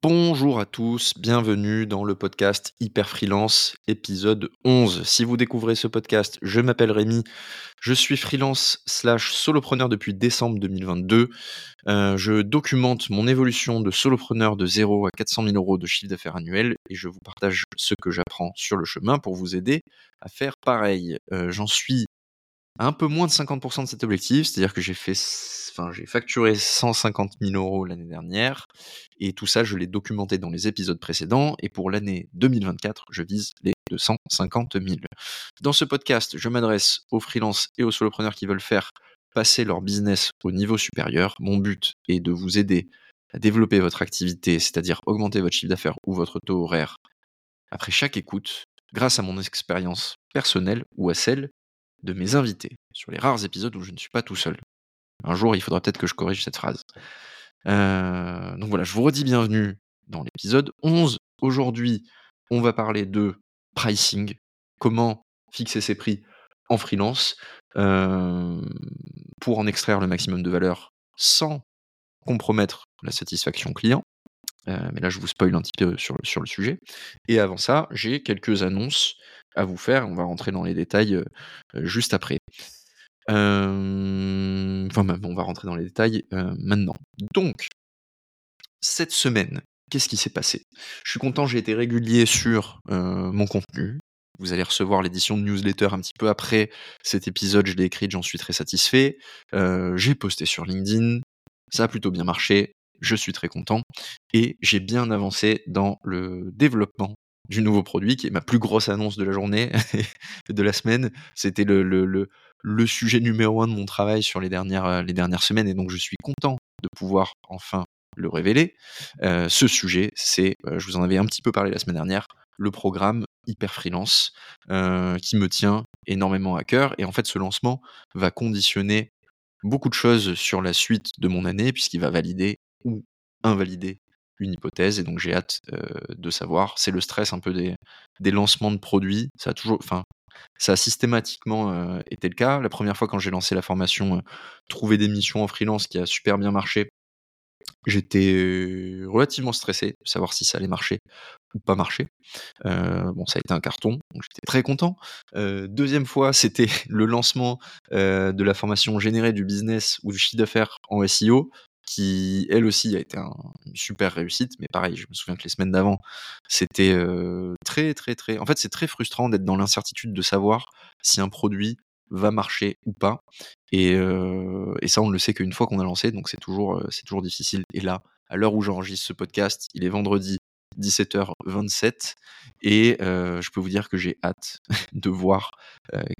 Bonjour à tous, bienvenue dans le podcast Hyper Freelance, épisode 11. Si vous découvrez ce podcast, je m'appelle Rémi, je suis freelance slash solopreneur depuis décembre 2022. Euh, je documente mon évolution de solopreneur de 0 à 400 000 euros de chiffre d'affaires annuel et je vous partage ce que j'apprends sur le chemin pour vous aider à faire pareil. Euh, j'en suis un peu moins de 50% de cet objectif, c'est-à-dire que j'ai facturé 150 000 euros l'année dernière, et tout ça, je l'ai documenté dans les épisodes précédents, et pour l'année 2024, je vise les 250 000. Dans ce podcast, je m'adresse aux freelances et aux solopreneurs qui veulent faire passer leur business au niveau supérieur. Mon but est de vous aider à développer votre activité, c'est-à-dire augmenter votre chiffre d'affaires ou votre taux horaire après chaque écoute, grâce à mon expérience personnelle ou à celle de mes invités, sur les rares épisodes où je ne suis pas tout seul. Un jour, il faudra peut-être que je corrige cette phrase. Euh, donc voilà, je vous redis bienvenue dans l'épisode 11. Aujourd'hui, on va parler de pricing, comment fixer ses prix en freelance euh, pour en extraire le maximum de valeur sans compromettre la satisfaction client. Euh, mais là, je vous spoil un petit peu sur, sur le sujet. Et avant ça, j'ai quelques annonces à vous faire. On va rentrer dans les détails euh, euh, juste après. enfin, on va rentrer dans les détails maintenant. Donc, cette semaine, qu'est-ce qui s'est passé? Je suis content, j'ai été régulier sur mon contenu. Vous allez recevoir l'édition de newsletter un petit peu après cet épisode. Je l'ai écrite, j'en suis très satisfait. j'ai posté sur LinkedIn. Ça a plutôt bien marché je suis très content et j'ai bien avancé dans le développement du nouveau produit qui est ma plus grosse annonce de la journée de la semaine. C'était le, sujet numéro un de mon travail sur les dernières, euh, les dernières semaines et donc je suis content de pouvoir enfin le révéler. Euh, ce sujet, c'est, euh, je vous en avais un petit peu parlé la semaine dernière, le programme Hyper Freelance qui me tient énormément à cœur et en fait ce lancement va conditionner beaucoup de choses sur la suite de mon année puisqu'il va valider ou invalider une hypothèse et donc j'ai hâte de savoir. C'est le stress un peu des, lancements de produits. Ça a toujours, enfin, ça a systématiquement été le cas. La première fois quand j'ai lancé la formation Trouver des missions en freelance qui a super bien marché, j'étais relativement stressé de savoir si ça allait marcher ou pas marcher. bon, ça a été un carton, donc j'étais très content. deuxième fois, c'était le lancement de la formation Générer du business ou du chiffre d'affaires en SEO qui elle aussi a été une super réussite, mais pareil, je me souviens que les semaines d'avant, c'était très très très... En fait, c'est très frustrant d'être dans l'incertitude de savoir si un produit va marcher ou pas. Et, ça, on ne le sait qu'une fois qu'on a lancé, donc c'est toujours, toujours difficile. Et là, à l'heure où j'enregistre ce podcast, il est vendredi 17h27 et je peux vous dire que j'ai hâte de voir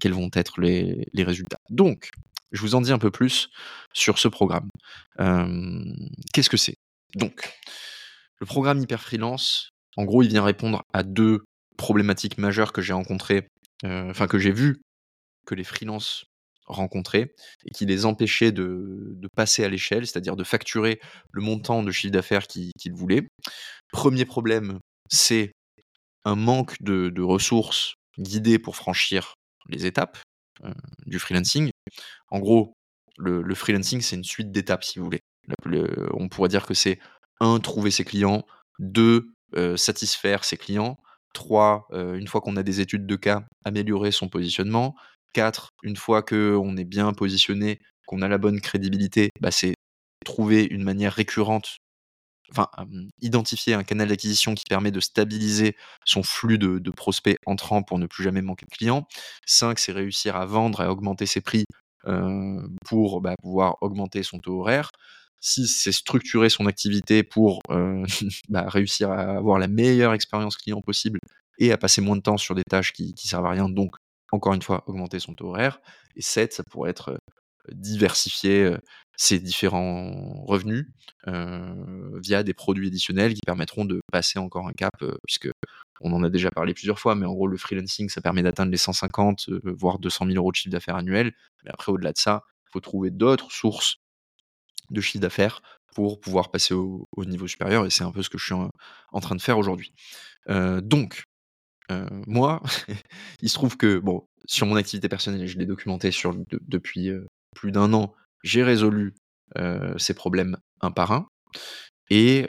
quels vont être les, les résultats. Donc, je vous en dis un peu plus sur ce programme. Qu'est-ce que c'est? Donc, le programme Hyper Freelance, en gros, il vient répondre à deux problématiques majeures que j'ai rencontrées, enfin que j'ai vues que les freelances rencontraient et qui les empêchaient de, passer à l'échelle, c'est-à-dire de facturer le montant de chiffre d'affaires qu'ils voulaient. Premier problème, c'est un manque de, de ressources guidées pour franchir les étapes du freelancing. En gros, le, freelancing, c'est une suite d'étapes, si vous voulez. on pourrait dire que c'est un, trouver ses clients, deux, euh, satisfaire ses clients, trois, euh, une fois qu'on a des études de cas, améliorer son positionnement, quatre, une fois qu'on est bien positionné, qu'on a la bonne crédibilité, bah, c'est trouver une manière récurrente enfin, identifier un canal d'acquisition qui permet de stabiliser son flux de, prospects entrants pour ne plus jamais manquer de clients. 5, c'est réussir à vendre et à augmenter ses prix pour bah, pouvoir augmenter son taux horaire. 6, c'est structurer son activité pour bah, réussir à avoir la meilleure expérience client possible et à passer moins de temps sur des tâches qui, qui servent à rien, donc encore une fois augmenter son taux horaire. Et 7, ça pourrait être diversifier ces différents revenus via des produits additionnels qui permettront de passer encore un cap, puisque on en a déjà parlé plusieurs fois, mais en gros, le freelancing, ça permet d'atteindre les 150, voire 200 000 euros de chiffre d'affaires annuel. Mais après, au-delà de ça, il faut trouver d'autres sources de chiffre d'affaires pour pouvoir passer au, niveau supérieur, et c'est un peu ce que je suis en, train de faire aujourd'hui. donc, moi, il se trouve que, bon, sur mon activité personnelle, je l'ai documenté depuis plus d'un an, j'ai résolu ces problèmes un par un. Et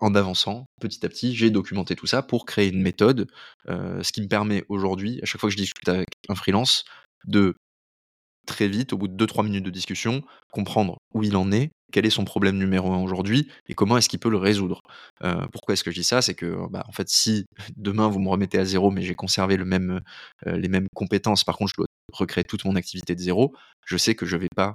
en avançant, petit à petit, j'ai documenté tout ça pour créer une méthode, ce qui me permet aujourd'hui, à chaque fois que je discute avec un freelance, de très vite, au bout de 2-3 minutes de discussion, comprendre où il en est, quel est son problème numéro un aujourd'hui et comment est-ce qu'il peut le résoudre. pourquoi est-ce que je dis ça? C'est que, bah, en fait, si demain vous me remettez à zéro, mais j'ai conservé même, les mêmes compétences, par contre, je dois recréer toute mon activité de zéro, je sais que je ne vais pas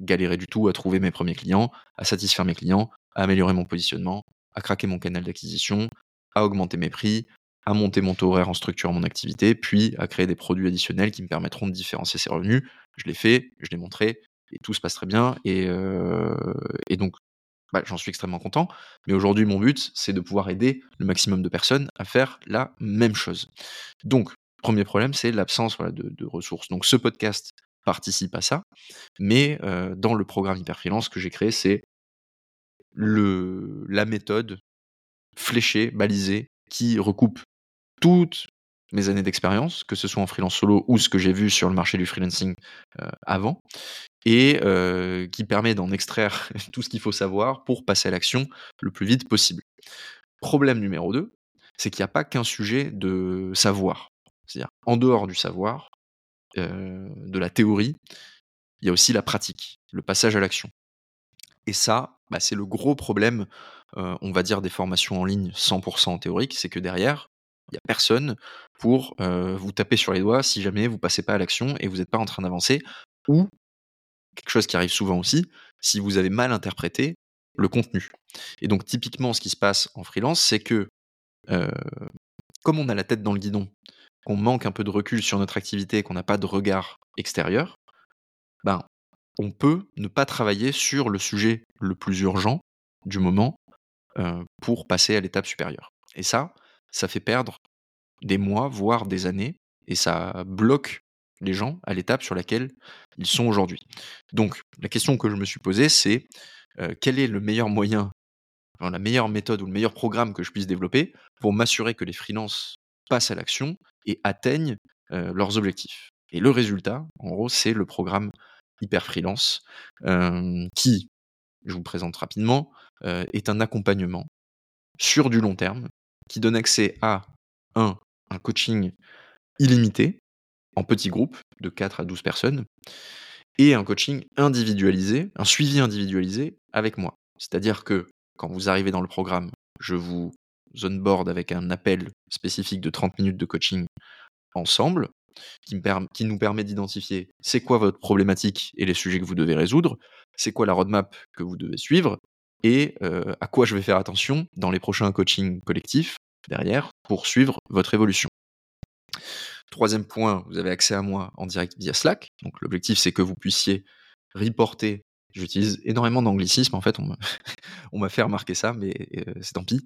galérer du tout à trouver mes premiers clients, à satisfaire mes clients, à améliorer mon positionnement, à craquer mon canal d'acquisition, à augmenter mes prix, à monter mon taux horaire en structurant mon activité, puis à créer des produits additionnels qui me permettront de différencier ces revenus. Je l'ai fait, je l'ai montré, et tout se passe très bien. Et, donc, bah, j'en suis extrêmement content. Mais aujourd'hui, mon but, c'est de pouvoir aider le maximum de personnes à faire la même chose. Donc, premier problème, c'est l'absence de, ressources. Donc, ce podcast participe à ça. Mais dans le programme Hyper Freelance que j'ai créé, c'est la méthode fléchée, balisée, qui recoupe toutes mes années d'expérience, que ce soit en freelance solo ou ce que j'ai vu sur le marché du freelancing avant, et qui permet d'en extraire tout ce qu'il faut savoir pour passer à l'action le plus vite possible. Problème numéro 2, c'est qu'il n'y a pas qu'un sujet de savoir. C'est-à-dire, en dehors du savoir, de la théorie, il y a aussi la pratique, le passage à l'action. Et ça, bah, c'est le gros problème, on va dire, des formations en ligne 100% théoriques, c'est que derrière, il n'y a personne pour vous taper sur les doigts si jamais vous passez pas à l'action et vous n'êtes pas en train d'avancer, ou quelque chose qui arrive souvent aussi, si vous avez mal interprété le contenu. Et donc typiquement, ce qui se passe en freelance, c'est que comme on a la tête dans le guidon, qu'on manque un peu de recul sur notre activité, qu'on n'a pas de regard extérieur, ben, on peut ne pas travailler sur le sujet le plus urgent du moment pour passer à l'étape supérieure. Et ça, ça fait perdre des mois, voire des années, et ça bloque les gens à l'étape sur laquelle ils sont aujourd'hui. Donc, la question que je me suis posée, c'est quel est le meilleur moyen, la meilleure méthode ou le meilleur programme que je puisse développer pour m'assurer que les freelances passent à l'action et atteignent leurs objectifs? Et le résultat, en gros, c'est le programme Hyper Freelance, qui, je vous présente rapidement, est un accompagnement sur du long terme qui donne accès à un, un coaching illimité en petits groupes de 4 à 12 personnes et un coaching individualisé, un suivi individualisé avec moi. C'est-à-dire que quand vous arrivez dans le programme, je vous onboard avec un appel spécifique de 30 minutes de coaching ensemble qui, nous permet d'identifier c'est quoi votre problématique et les sujets que vous devez résoudre, c'est quoi la roadmap que vous devez suivre, et à quoi je vais faire attention dans les prochains coachings collectifs derrière pour suivre votre évolution. Troisième point, vous avez accès à moi en direct via Slack. Donc l'objectif c'est que vous puissiez reporter. J'utilise énormément d'anglicisme en fait, on m'a fait remarquer ça, mais c'est tant pis.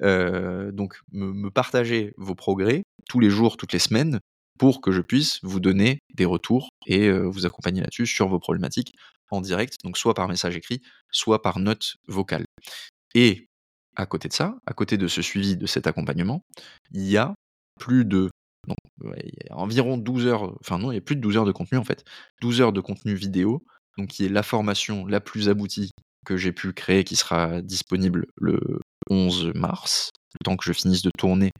donc me, partager vos progrès tous les jours, toutes les semaines, pour que je puisse vous donner des retours et vous accompagner là-dessus sur vos problématiques en direct, donc soit par message écrit, soit par note vocale. Et à côté de ça, à côté de ce suivi, de cet accompagnement, il y a plus de il y a environ 12 heures, enfin non, il y a plus de 12 heures de contenu en fait, 12 heures de contenu vidéo, donc qui est la formation la plus aboutie que j'ai pu créer, qui sera disponible le 11 mars, le temps que je finisse de tourner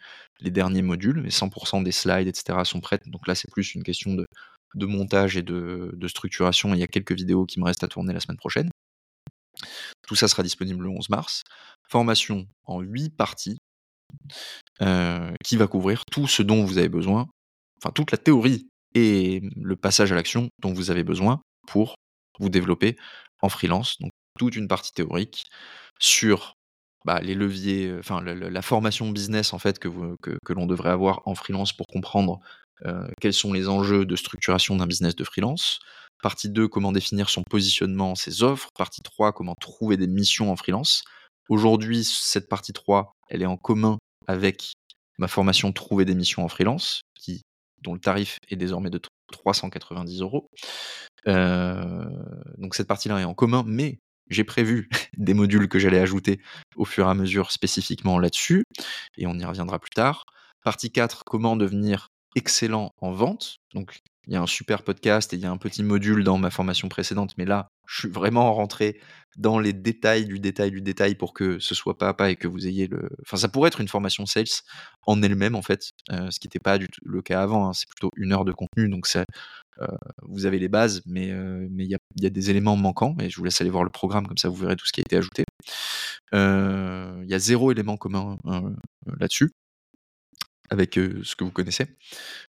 les derniers modules, mais 100% des slides, etc. sont prêtes, donc là c'est plus une question de, de montage et de, structuration. Il y a quelques vidéos qui me restent à tourner la semaine prochaine. Tout ça sera disponible le 11 mars. Formation en 8 parties euh, qui va couvrir tout ce dont vous avez besoin, enfin toute la théorie et le passage à l'action dont vous avez besoin pour vous développer en freelance. Donc toute une partie théorique sur bah, les leviers, enfin la, formation business en fait que, que, que l'on devrait avoir en freelance pour comprendre euh, quels sont les enjeux de structuration d'un business de freelance. Partie 2, comment définir son positionnement, ses offres. Partie 3, comment trouver des missions en freelance. Aujourd'hui, cette partie 3, elle est en commun avec ma formation Trouver des missions en freelance, dont le tarif est désormais de 390 euros. Euh, donc cette partie-là est en commun, mais j'ai prévu des modules que j'allais ajouter au fur et à mesure spécifiquement là-dessus, et on y reviendra plus tard. Partie 4, comment devenir excellent en vente. Donc, il y a un super podcast et il y a un petit module dans ma formation précédente, mais là, je suis vraiment rentré dans les détails du détail du détail pour que ce soit pas à pas et que vous ayez le. Enfin, ça pourrait être une formation sales en elle-même en fait, euh, ce qui n'était pas du tout le cas avant. hein. C'est plutôt une heure de contenu, donc ça, euh, vous avez les bases, mais euh, mais il y a, y a des éléments manquants. Et je vous laisse aller voir le programme comme ça, vous verrez tout ce qui a été ajouté. Il y a zéro élément commun euh, là-dessus avec ce que vous connaissez.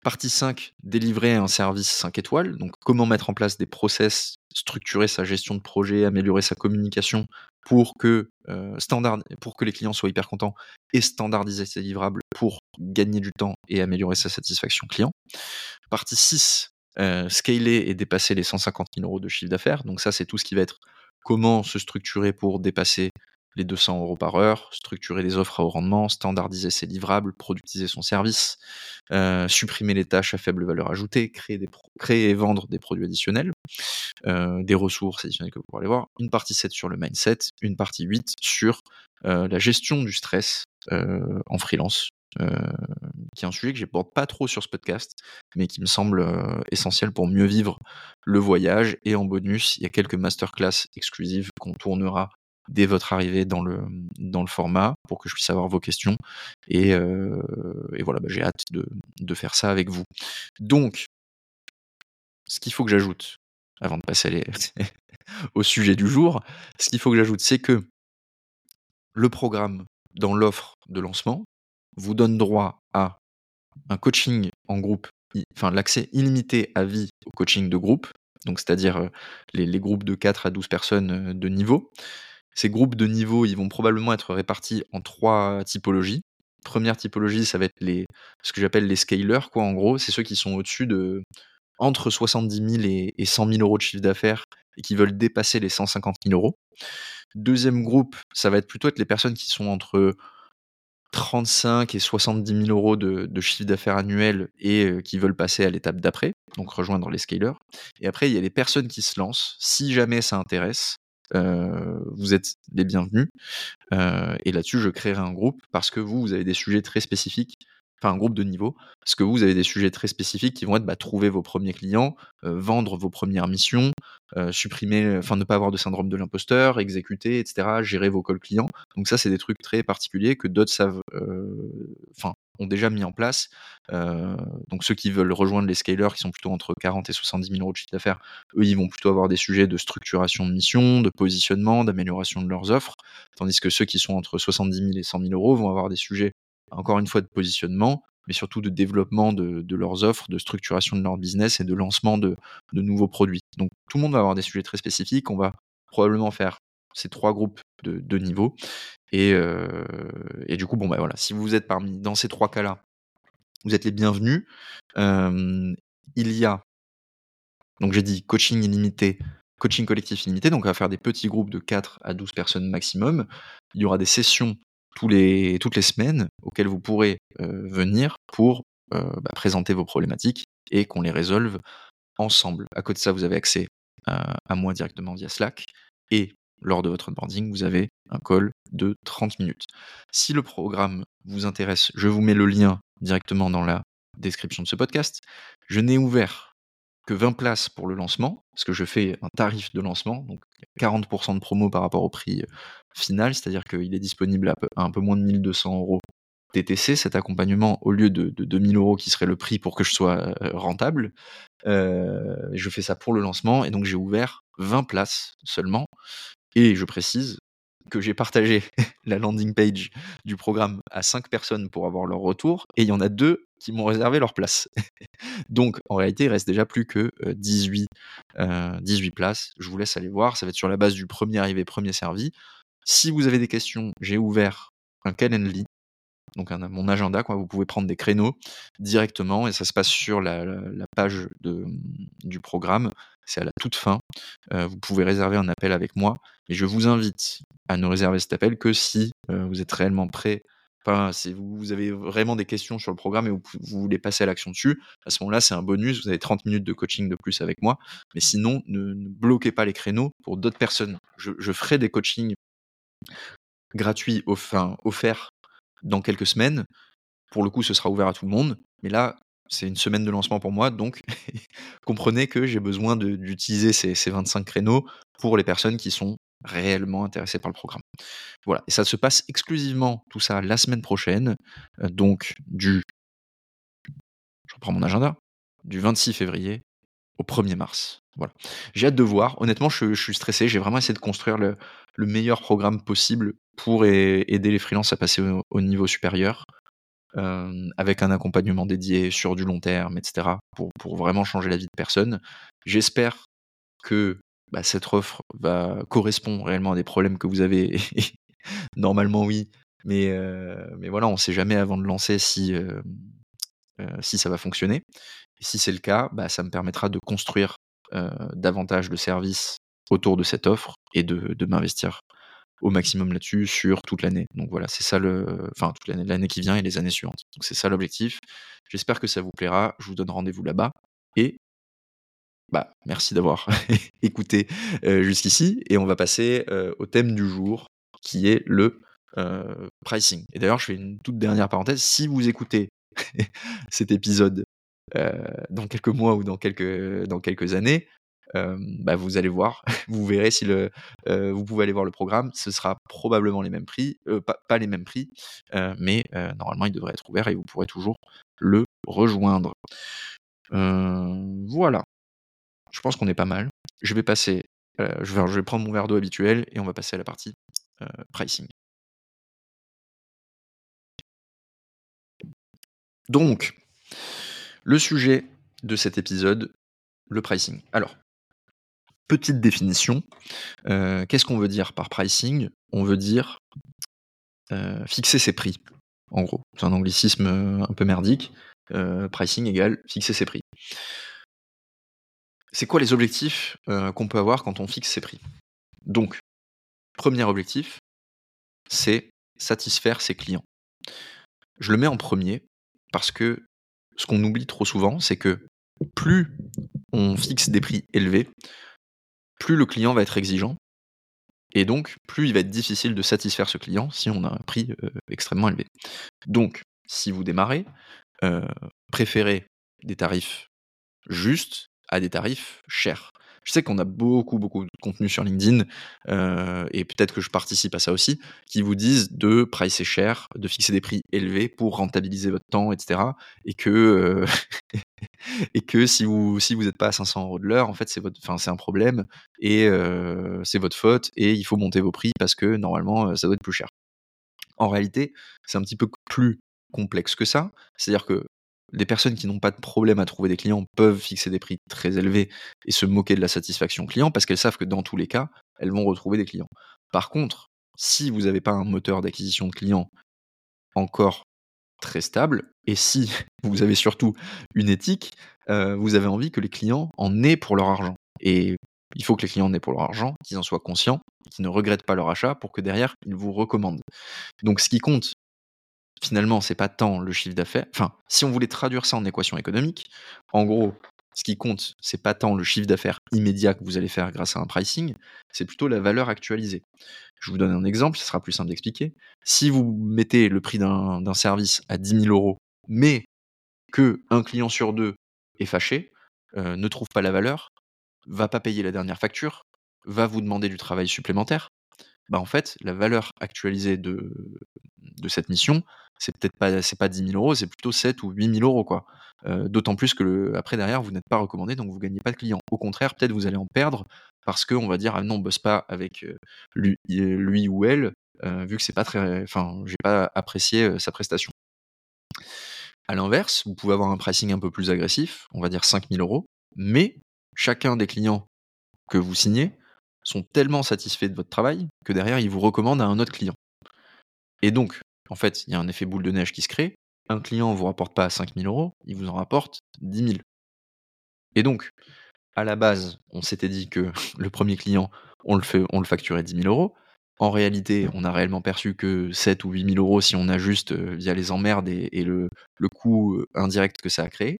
Partie 5, délivrer un service 5 étoiles. Donc, comment mettre en place des process, structurer sa gestion de projet, améliorer sa communication pour que, standard, pour que les clients soient hyper contents et standardiser ses livrables pour gagner du temps et améliorer sa satisfaction client. Partie 6, euh, scaler et dépasser les 150 000 euros de chiffre d'affaires. Donc, ça, c'est tout ce qui va être comment se structurer pour dépasser les 200 euros par heure, structurer les offres à haut rendement, standardiser ses livrables, productiser son service, euh, supprimer les tâches à faible valeur ajoutée, créer, et vendre des produits additionnels, euh, des ressources additionnelles que vous pourrez aller voir, une partie 7 sur le mindset, une partie 8 sur euh, la gestion du stress en freelance, qui est un sujet que j'aborde pas trop sur ce podcast, mais qui me semble essentiel pour mieux vivre le voyage. Et en bonus, il y a quelques masterclass exclusives qu'on tournera dès votre arrivée dans le, dans le format pour que je puisse avoir vos questions. Et, euh, et voilà, bah, j'ai hâte de, de faire ça avec vous. Donc, ce qu'il faut que j'ajoute, avant de passer au sujet du jour, ce qu'il faut que j'ajoute, c'est que le programme dans l'offre de lancement vous donne droit à un coaching en groupe, enfin l'accès illimité à vie au coaching de groupe, donc c'est-à-dire euh, les, les groupes de 4 à 12 personnes euh, de niveau. Ces groupes de niveau, ils vont probablement être répartis en trois typologies. Première typologie, ça va être les, ce que j'appelle les scalers, quoi, en gros, c'est ceux qui sont au-dessus de entre 70 000 et, et 100 000 euros de chiffre d'affaires et qui veulent dépasser les 150 000 euros. Deuxième groupe, ça va être plutôt être les personnes qui sont entre 35 et 70 000 euros de, de chiffre d'affaires annuel et euh, qui veulent passer à l'étape d'après, donc rejoindre les scalers. Et après, il y a les personnes qui se lancent. Si jamais ça intéresse, euh, vous êtes les bienvenus. Euh, et là-dessus, je créerai un groupe parce que vous, vous avez des sujets très spécifiques, enfin un groupe de niveau, parce que vous avez des sujets très spécifiques qui vont être bah, trouver vos premiers clients, euh, vendre vos premières missions, euh, supprimer, enfin ne pas avoir de syndrome de l'imposteur, exécuter, etc., gérer vos calls clients. Donc ça, c'est des trucs très particuliers que d'autres savent, euh, enfin ont déjà mis en place. Donc ceux qui veulent rejoindre les scalers, qui sont plutôt entre 40 et 70 000 euros de chiffre d'affaires, eux, ils vont plutôt avoir des sujets de structuration de mission, de positionnement, d'amélioration de leurs offres, tandis que ceux qui sont entre 70 000 et 100 000 euros vont avoir des sujets, encore une fois, de positionnement, mais surtout de développement de, leurs offres, de structuration de leur business et de lancement de, nouveaux produits. Donc tout le monde va avoir des sujets très spécifiques. On va probablement faire ces trois groupes de, de niveaux. Et, euh, du coup, bon, bah voilà, si vous êtes parmi dans ces trois cas-là, vous êtes les bienvenus. Il y a, donc j'ai dit coaching illimité, coaching collectif illimité, donc on va faire des petits groupes de 4 à 12 personnes maximum. Il y aura des sessions toutes les semaines auxquelles vous pourrez euh, venir pour euh, bah, présenter vos problématiques et qu'on les résolve ensemble. À côté de ça, vous avez accès à, à moi directement via Slack et lors de votre onboarding, vous avez un call de 30 minutes. Si le programme vous intéresse, je vous mets le lien directement dans la description de ce podcast. Je n'ai ouvert que 20 places pour le lancement, parce que je fais un tarif de lancement, donc 40% de promo par rapport au prix final, c'est-à-dire qu'il est disponible à, un peu moins de 1200 euros TTC, cet accompagnement, au lieu de, de 2000 euros qui serait le prix pour que je sois euh, rentable. Euh, je fais ça pour le lancement, et donc j'ai ouvert 20 places seulement. Et je précise que j'ai partagé la landing page du programme à 5 personnes pour avoir leur retour, et il y en a deux qui m'ont réservé leur place. Donc en réalité, il reste déjà plus que euh, 18, euh, 18 places. Je vous laisse aller voir, ça va être sur la base du premier arrivé, premier servi. Si vous avez des questions, j'ai ouvert un Calendly, donc mon agenda, vous pouvez prendre des créneaux directement et ça se passe sur la, page de, du programme. C'est à la toute fin. Euh, vous pouvez réserver un appel avec moi, mais je vous invite à ne réserver cet appel que si euh, vous êtes réellement prêt. Enfin, si vous, avez vraiment des questions sur le programme et vous, voulez passer à l'action dessus, à ce moment-là, c'est un bonus. Vous avez 30 minutes de coaching de plus avec moi. Mais sinon, ne, bloquez pas les créneaux pour d'autres personnes. Je ferai des coachings gratuits, off- enfin, offerts dans quelques semaines. Pour le coup, ce sera ouvert à tout le monde. Mais là, c'est une semaine de lancement pour moi, donc comprenez que j'ai besoin d'utiliser ces, ces 25 créneaux pour les personnes qui sont réellement intéressées par le programme. Voilà, et ça se passe exclusivement, tout ça, la semaine prochaine, euh, donc du... Je mon agenda, du 26 février au 1er mars. Voilà. J'ai hâte de voir. Honnêtement, je, suis stressé. J'ai vraiment essayé de construire le, meilleur programme possible pour aider les freelances à passer au, niveau supérieur, euh, avec un accompagnement dédié sur du long terme, etc., pour, vraiment changer la vie de personne. J'espère que bah, cette offre va correspond réellement à des problèmes que vous avez. Normalement, oui. Mais, euh, voilà, on ne sait jamais avant de lancer si, euh, si ça va fonctionner. Si c'est le cas, bah, ça me permettra de construire davantage de services autour de cette offre et de, de m'investir au maximum là-dessus sur toute l'année. Donc voilà, c'est ça le. Enfin, toute l'année, l'année qui vient et les années suivantes. Donc c'est ça l'objectif. J'espère que ça vous plaira. Je vous donne rendez-vous là-bas. Et bah, merci d'avoir écouté jusqu'ici. Et on va passer au thème du jour qui est le pricing. Et d'ailleurs, je fais une toute dernière parenthèse. Si vous écoutez cet épisode dans quelques mois ou dans quelques, dans quelques années, bah, vous allez voir, vous verrez si le, vous pouvez aller voir le programme, ce sera probablement les mêmes prix, pas, les mêmes prix, mais normalement il devrait être ouvert et vous pourrez toujours le rejoindre. voilà, je pense qu'on est pas mal. Je vais passer, je vais, je, vais, prendre mon verre d'eau habituel et on va passer à la partie pricing. Donc, le sujet de cet épisode, le pricing. Alors, petite définition. Euh, qu'est-ce qu'on veut dire par pricing? On veut dire euh, fixer ses prix, en gros. C'est un anglicisme euh, un peu merdique. pricing égale fixer ses prix. C'est quoi les objectifs qu'on peut avoir quand on fixe ses prix? Donc, premier objectif, c'est satisfaire ses clients. Je le mets en premier parce que ce qu'on oublie trop souvent, c'est que plus on fixe des prix élevés, plus le client va être exigeant, et donc plus il va être difficile de satisfaire ce client si on a un prix euh, extrêmement élevé. Donc, si vous démarrez, euh, préférez des tarifs justes à des tarifs chers. Je sais qu'on a beaucoup, beaucoup de contenu sur LinkedIn, euh, et peut-être que je participe à ça aussi, qui vous disent de pricer cher, de fixer des prix élevés pour rentabiliser votre temps, etc. Et que, euh, et que si vous si vous n'êtes pas à 500 euros de l'heure, en fait, c'est c'est un problème et euh, c'est votre faute et il faut monter vos prix parce que normalement, ça doit être plus cher. En réalité, c'est un petit peu plus complexe que ça. C'est-à-dire que des personnes qui n'ont pas de problème à trouver des clients peuvent fixer des prix très élevés et se moquer de la satisfaction client parce qu'elles savent que dans tous les cas, elles vont retrouver des clients. Par contre, si vous n'avez pas un moteur d'acquisition de clients encore très stable, et si vous avez surtout une éthique, euh, vous avez envie que les clients en aient pour leur argent. Et il faut que les clients en aient pour leur argent, qu'ils en soient conscients, qu'ils ne regrettent pas leur achat pour que derrière, ils vous recommandent. Donc ce qui compte, finalement, c'est pas tant le chiffre d'affaires. Enfin, si on voulait traduire ça en équation économique, en gros, ce qui compte, c'est pas tant le chiffre d'affaires immédiat que vous allez faire grâce à un pricing, c'est plutôt la valeur actualisée. Je vous donne un exemple, ce sera plus simple d'expliquer. Si vous mettez le prix d'un service à 10 000 euros, mais que un client sur deux est fâché, euh, ne trouve pas la valeur, va pas payer la dernière facture, va vous demander du travail supplémentaire, bah en fait, la valeur actualisée de, de cette mission, c'est peut-être pas, pas 10 000 euros, c'est plutôt 7 ou 8 000 euros, quoi. D'autant plus que le, après, derrière, vous n'êtes pas recommandé, donc vous gagnez pas de clients. Au contraire, peut-être vous allez en perdre parce qu'on va dire, ah non, on bosse pas avec lui, lui ou elle, vu que c'est pas très, enfin, j'ai pas apprécié sa prestation. À l'inverse, vous pouvez avoir un pricing un peu plus agressif, on va dire 5 000 euros, mais chacun des clients que vous signez sont tellement satisfaits de votre travail que derrière, ils vous recommandent à un autre client. Et donc, en fait, il y a un effet boule de neige qui se crée. Un client ne vous rapporte pas 5000 euros, il vous en rapporte 10 000. Et donc, à la base, on s'était dit que le premier client, on le, fait, on le facturait 10 000 euros. En réalité, on a réellement perçu que 7 ou 8 000 euros si on ajuste euh, via les emmerdes et, le, le, coût euh, indirect que ça a créé.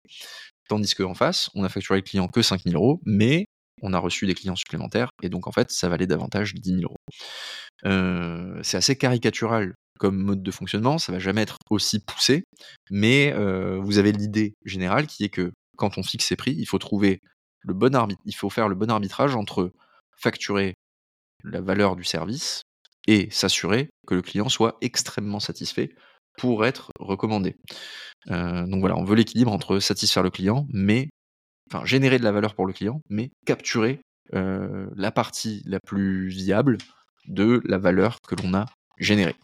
Tandis qu'en face, on a facturé le client que 5 000 euros, mais on a reçu des clients supplémentaires, et donc en fait, ça valait davantage 10 000 euros. Euh, c'est assez caricatural comme mode de fonctionnement, ça va jamais être aussi poussé, mais vous avez l'idée générale qui est que quand on fixe ses prix, il faut faire le bon arbitrage entre facturer la valeur du service et s'assurer que le client soit extrêmement satisfait pour être recommandé. donc voilà, on veut l'équilibre entre satisfaire le client, mais enfin générer de la valeur pour le client, mais capturer la partie la plus viable de la valeur que l'on a générée.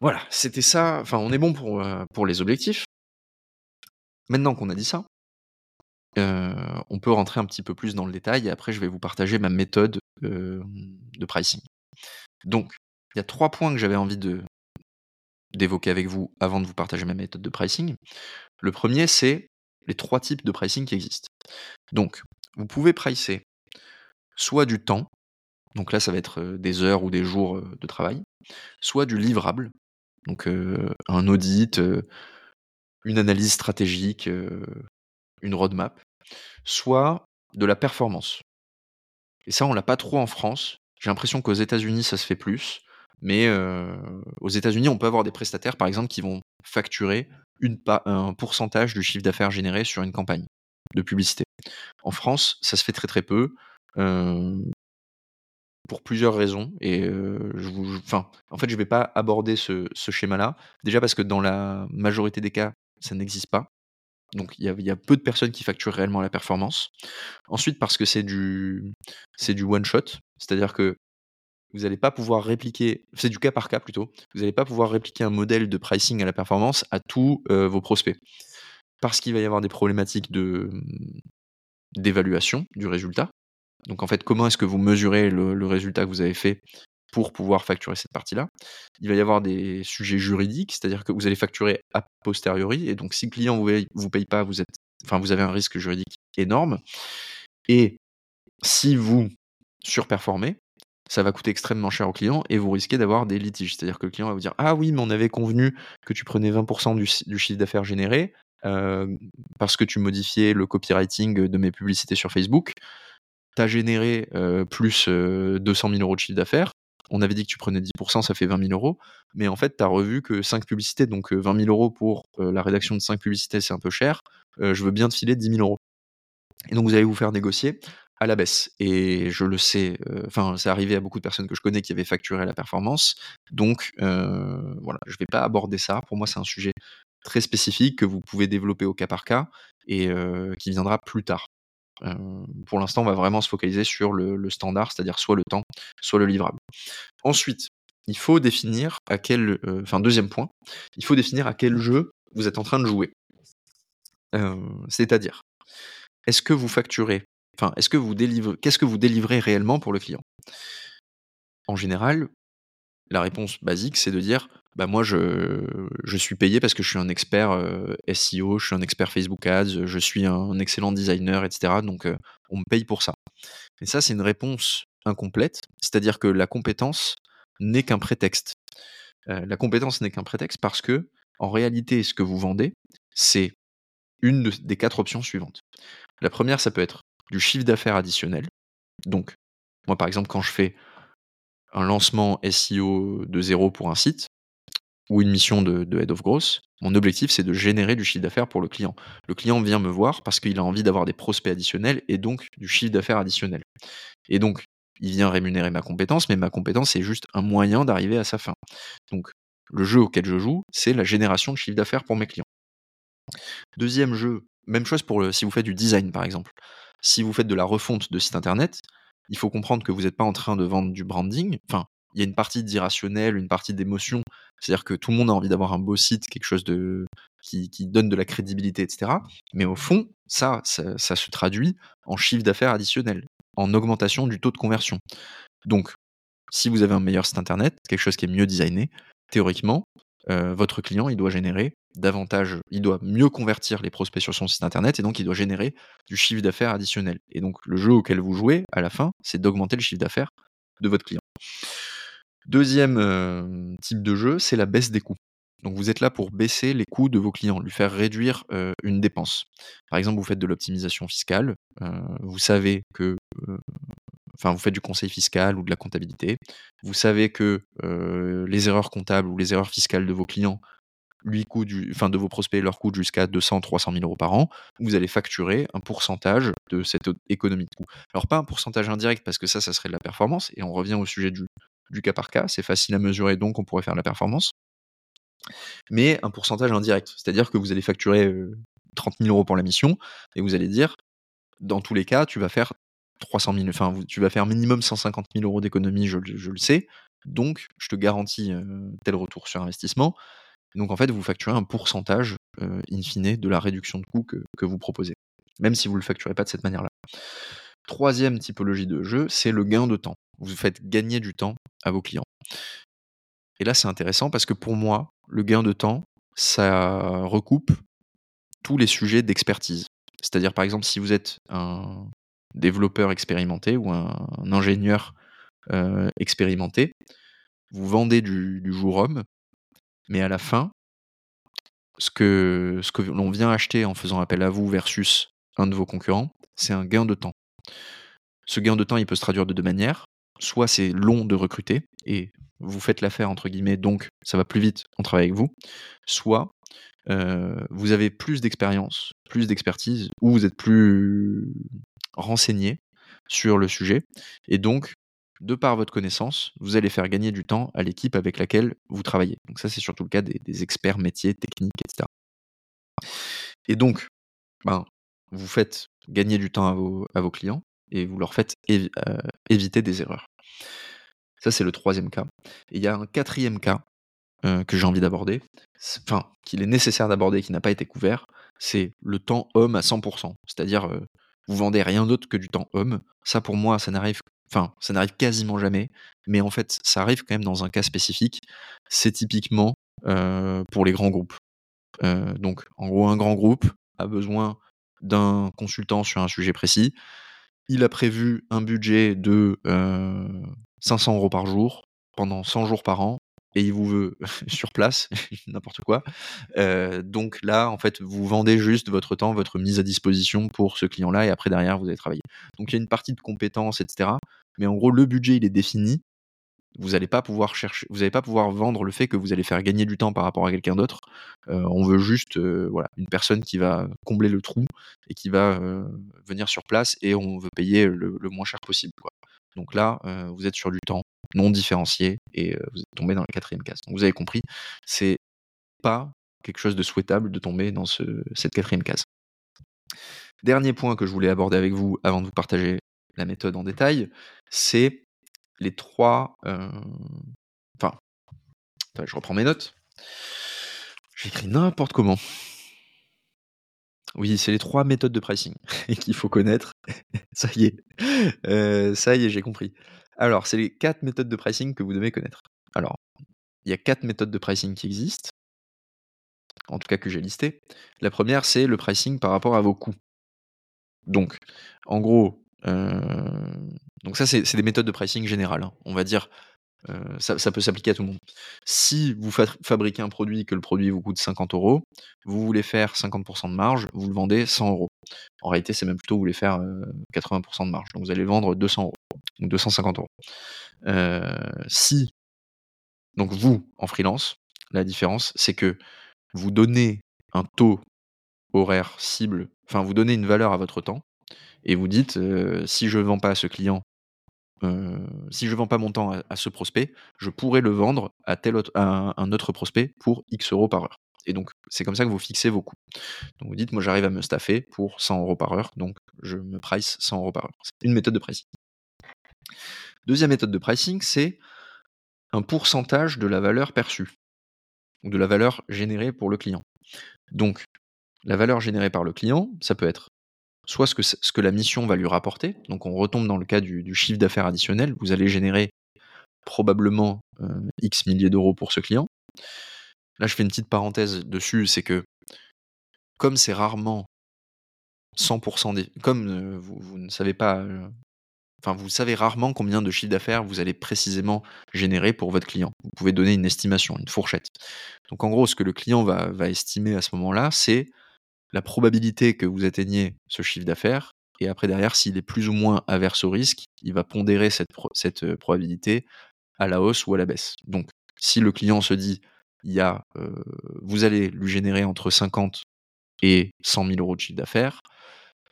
Voilà, c'était ça. Enfin, on est bon pour, pour les objectifs. Maintenant qu'on a dit ça, on peut rentrer un petit peu plus dans le détail et après je vais vous partager ma méthode de pricing. Donc, il y a trois points que j'avais envie d'évoquer avec vous avant de vous partager ma méthode de pricing. Le premier, c'est les trois types de pricing qui existent. Donc, vous pouvez pricer soit du temps, donc là ça va être des heures ou des jours de travail, soit du livrable, donc un audit, une analyse stratégique, une roadmap, soit de la performance. Et ça, on l'a pas trop en France. J'ai l'impression qu'aux États-Unis, ça se fait plus. Mais aux États-Unis, on peut avoir des prestataires, par exemple, qui vont facturer un pourcentage du chiffre d'affaires généré sur une campagne de publicité. En France, ça se fait très très peu. pour plusieurs raisons. Et je vous, enfin, en fait, je ne vais pas aborder ce, schéma-là. Déjà parce que dans la majorité des cas, ça n'existe pas. Donc il y, a peu de personnes qui facturent réellement la performance. Ensuite, parce que c'est du, du one shot, c'est-à-dire que vous n'allez pas pouvoir répliquer, c'est du cas par cas plutôt, vous n'allez pas pouvoir répliquer un modèle de pricing à la performance à tous vos prospects. Parce qu'il va y avoir des problématiques de, d'évaluation du résultat. Donc en fait, comment est-ce que vous mesurez le, résultat que vous avez fait pour pouvoir facturer cette partie-là? Il va y avoir des sujets juridiques, c'est-à-dire que vous allez facturer a posteriori, et donc si le client vous, vous paye pas, vous êtes, enfin vous avez un risque juridique énorme. Et si vous surperformez, ça va coûter extrêmement cher au client et vous risquez d'avoir des litiges. C'est-à-dire que le client va vous dire Ah oui, mais on avait convenu que tu prenais 20% du, chiffre d'affaires généré parce que tu modifiais le copywriting de mes publicités sur Facebook. Tu as généré plus 200 000 euros de chiffre d'affaires. On avait dit que tu prenais 10%, ça fait 20 000 euros. Mais en fait, tu as revu que 5 publicités, donc 20 000 euros pour la rédaction de 5 publicités, c'est un peu cher. je veux bien te filer 10 000 euros. Et donc, vous allez vous faire négocier à la baisse. Et je le sais, enfin, c'est arrivé à beaucoup de personnes que je connais qui avaient facturé la performance. Donc, voilà, je ne vais pas aborder ça. Pour moi, c'est un sujet très spécifique que vous pouvez développer au cas par cas et qui viendra plus tard. pour l'instant, on va vraiment se focaliser sur le, standard, c'est-à-dire soit le temps, soit le livrable. Ensuite, il faut définir à quel, enfin deuxième point, il faut définir à quel jeu vous êtes en train de jouer. c'est-à-dire, est-ce que vous facturez Est-ce que vous délivrez, qu'est-ce que vous délivrez réellement pour le client? En général, la réponse basique, c'est de dire bah moi je, je, suis payé parce que je suis un expert SEO, je suis un expert Facebook Ads, je suis un, excellent designer, etc. Donc on me paye pour ça. Et ça, c'est une réponse incomplète, c'est-à-dire que la compétence n'est qu'un prétexte. la compétence n'est qu'un prétexte parce que, en réalité, ce que vous vendez, c'est une des quatre options suivantes. La première, ça peut être du chiffre d'affaires additionnel. Donc, moi par exemple, quand je fais un lancement SEO de zéro pour un site, ou une mission de, Head of Growth, mon objectif c'est de générer du chiffre d'affaires pour le client. Le client vient me voir parce qu'il a envie d'avoir des prospects additionnels et donc du chiffre d'affaires additionnel. Et donc, il vient rémunérer ma compétence, mais ma compétence c'est juste un moyen d'arriver à sa fin. Donc, le jeu auquel je joue, c'est la génération de chiffre d'affaires pour mes clients. Deuxième jeu, même chose pour si vous faites du design par exemple. Si vous faites de la refonte de site internet, il faut comprendre que vous n'êtes pas en train de vendre du branding. Enfin, il y a une partie d'irrationnel, une partie d'émotion. C'est-à-dire que tout le monde a envie d'avoir un beau site, quelque chose de qui, donne de la crédibilité, etc. Mais au fond, ça, ça, se traduit en chiffre d'affaires additionnel, en augmentation du taux de conversion. Donc, si vous avez un meilleur site internet, quelque chose qui est mieux designé, théoriquement, euh, votre client, il doit générer davantage, il doit mieux convertir les prospects sur son site internet et donc il doit générer du chiffre d'affaires additionnel. Et donc le jeu auquel vous jouez, à la fin, c'est d'augmenter le chiffre d'affaires de votre client. Deuxième euh, type de jeu, c'est la baisse des coûts. Donc vous êtes là pour baisser les coûts de vos clients, lui faire réduire euh, une dépense. Par exemple, vous faites de l'optimisation fiscale, vous savez que enfin vous faites du conseil fiscal ou de la comptabilité, vous savez que les erreurs comptables ou les erreurs fiscales de vos clients lui coûtent, enfin de vos prospects leur coûtent jusqu'à 200, 300 000 euros par an, vous allez facturer un pourcentage de cette économie de coût. Alors pas un pourcentage indirect parce que ça, ça serait de la performance et on revient au sujet du, cas par cas, c'est facile à mesurer donc on pourrait faire de la performance, mais un pourcentage indirect, c'est-à-dire que vous allez facturer 30 000 euros pour la mission et vous allez dire dans tous les cas, tu vas faire 300 000, enfin, tu vas faire minimum 150 000 euros d'économie, je, le sais. Donc, je te garantis tel retour sur investissement. Donc, en fait, vous facturez un pourcentage, in fine, de la réduction de coûts que, vous proposez, même si vous ne le facturez pas de cette manière-là. Troisième typologie de jeu, c'est le gain de temps. Vous faites gagner du temps à vos clients. Et là, c'est intéressant parce que pour moi, le gain de temps, ça recoupe tous les sujets d'expertise. C'est-à-dire, par exemple, si vous êtes un développeur expérimenté ou un, ingénieur euh, expérimenté, vous vendez du, jour homme, mais à la fin, ce que, l'on vient acheter en faisant appel à vous versus un de vos concurrents, c'est un gain de temps. Ce gain de temps, il peut se traduire de deux manières. Soit c'est long de recruter et vous faites l'affaire entre guillemets, donc ça va plus vite, on travaille avec vous. Soit vous avez plus d'expérience, plus d'expertise, ou vous êtes plus renseigné sur le sujet. Et donc, de par votre connaissance, vous allez faire gagner du temps à l'équipe avec laquelle vous travaillez. Donc ça, c'est surtout le cas des, experts métiers, techniques, etc. Et donc, ben, vous faites gagner du temps à vos, clients et vous leur faites éviter des erreurs. Ça, c'est le troisième cas. Et il y a un quatrième cas euh, que j'ai envie d'aborder, enfin, qu'il est nécessaire d'aborder, qui n'a pas été couvert, c'est le temps homme à 100%. C'est-à-dire, euh, vous vendez rien d'autre que du temps homme. Ça, pour moi, ça n'arrive, enfin, ça n'arrive quasiment jamais. Mais en fait, ça arrive quand même dans un cas spécifique. C'est typiquement euh, pour les grands groupes. donc, en gros, un grand groupe a besoin d'un consultant sur un sujet précis. Il a prévu un budget de 500 euros par jour pendant 100 jours par an et il vous veut sur place, n'importe quoi. donc là, en fait, vous vendez juste votre temps, votre mise à disposition pour ce client-là, et après, derrière, vous allez travailler. Donc il y a une partie de compétences, etc. Mais en gros, le budget, il est défini. Vous n'allez pas pouvoir chercher, vous n'allez pas pouvoir vendre le fait que vous allez faire gagner du temps par rapport à quelqu'un d'autre. on veut juste, voilà, une personne qui va combler le trou et qui va venir sur place, et on veut payer le, moins cher possible. Donc là, vous êtes sur du temps non différencié et vous êtes tombé dans la quatrième case. Donc vous avez compris, c'est pas quelque chose de souhaitable de tomber dans cette quatrième case. Dernier point que je voulais aborder avec vous avant de vous partager la méthode en détail, c'est les trois. Enfin, je reprends mes notes. J'écris n'importe comment. Oui, c'est les trois méthodes de pricing qu'il faut connaître. ça y est, ça y est, j'ai compris. Alors, c'est les quatre méthodes de pricing que vous devez connaître. Alors, il y a quatre méthodes de pricing qui existent, en tout cas que j'ai listées. La première, c'est le pricing par rapport à vos coûts. Donc, en gros, euh, donc ça, c'est des méthodes de pricing générales. Hein. On va dire, euh, ça, peut s'appliquer à tout le monde. Si vous fabriquez un produit que le produit vous coûte 50 euros, vous voulez faire 50% de marge, vous le vendez 100 euros. En réalité, c'est même plutôt vous voulez faire 80% euh, de marge. Donc vous allez vendre 200 euros, donc 250 euros. Euh, si, donc vous, en freelance, la différence, c'est que vous donnez un taux horaire cible, enfin vous donnez une valeur à votre temps, et vous dites, si je ne vends pas à ce client si je vends pas mon temps à, ce prospect, je pourrais le vendre à, tel autre, à un, autre prospect pour X euros par heure. Et donc, c'est comme ça que vous fixez vos coûts. Donc, vous dites, moi, j'arrive à me staffer pour 100 euros par heure, donc je me price 100 euros par heure. C'est une méthode de pricing. Deuxième méthode de pricing, c'est un pourcentage de la valeur perçue, ou de la valeur générée pour le client. Donc, la valeur générée par le client, ça peut être soit ce que, ce que la mission va lui rapporter. Donc on retombe dans le cas du, chiffre d'affaires additionnel. Vous allez générer probablement euh, X milliers d'euros pour ce client. Là, je fais une petite parenthèse dessus, c'est que comme c'est rarement 100% des... Comme euh, vous, ne savez pas... Euh, enfin, vous savez rarement combien de chiffre d'affaires vous allez précisément générer pour votre client. Vous pouvez donner une estimation, une fourchette. Donc en gros, ce que le client va, va estimer à ce moment-là, c'est la probabilité que vous atteigniez ce chiffre d'affaires et après derrière, s'il est plus ou moins averse au risque, il va pondérer cette, probabilité à la hausse ou à la baisse. Donc, si le client se dit, il vous allez lui générer entre 50 et 100 000 euros de chiffre d'affaires,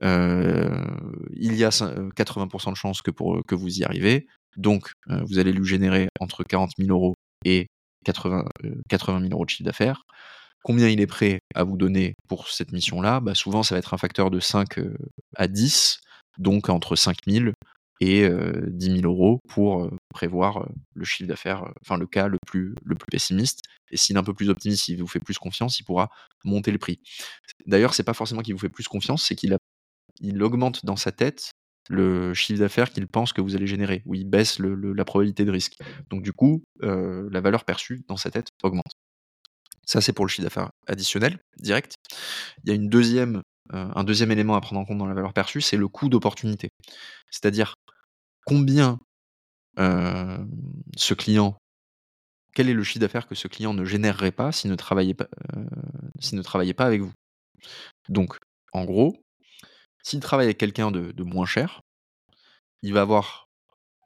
il y a 80% de chances que, que vous y arrivez. Donc, vous allez lui générer entre 40 000 euros et 80, 80 000 euros de chiffre d'affaires. Combien il est prêt à vous donner pour cette mission-là bah, Souvent, ça va être un facteur de 5 à 10, donc entre 5 000 et 10 000 euros pour prévoir le chiffre d'affaires, enfin le cas le plus, le plus pessimiste. Et s'il est un peu plus optimiste, s'il vous fait plus confiance, il pourra monter le prix. D'ailleurs, c'est pas forcément qu'il vous fait plus confiance, c'est qu'il il augmente dans sa tête le chiffre d'affaires qu'il pense que vous allez générer, ou il baisse la probabilité de risque. Donc du coup, la valeur perçue dans sa tête augmente. Ça, c'est pour le chiffre d'affaires additionnel, direct. Il y a une deuxième, un deuxième élément à prendre en compte dans la valeur perçue, c'est le coût d'opportunité. C'est-à-dire combien ce client, quel est le chiffre d'affaires que ce client ne générerait pas s'il ne travaillait pas, ne travaillait pas avec vous? Donc, en gros, s'il travaille avec quelqu'un de, moins cher, il va avoir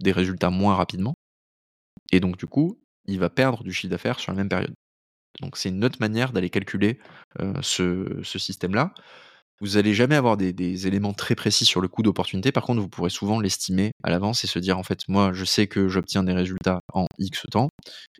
des résultats moins rapidement, et donc du coup, il va perdre du chiffre d'affaires sur la même période. Donc c'est une autre manière d'aller calculer ce, ce système-là. Vous n'allez jamais avoir des, éléments très précis sur le coût d'opportunité. Par contre, vous pourrez souvent l'estimer à l'avance et se dire, en fait, moi, je sais que j'obtiens des résultats en X temps.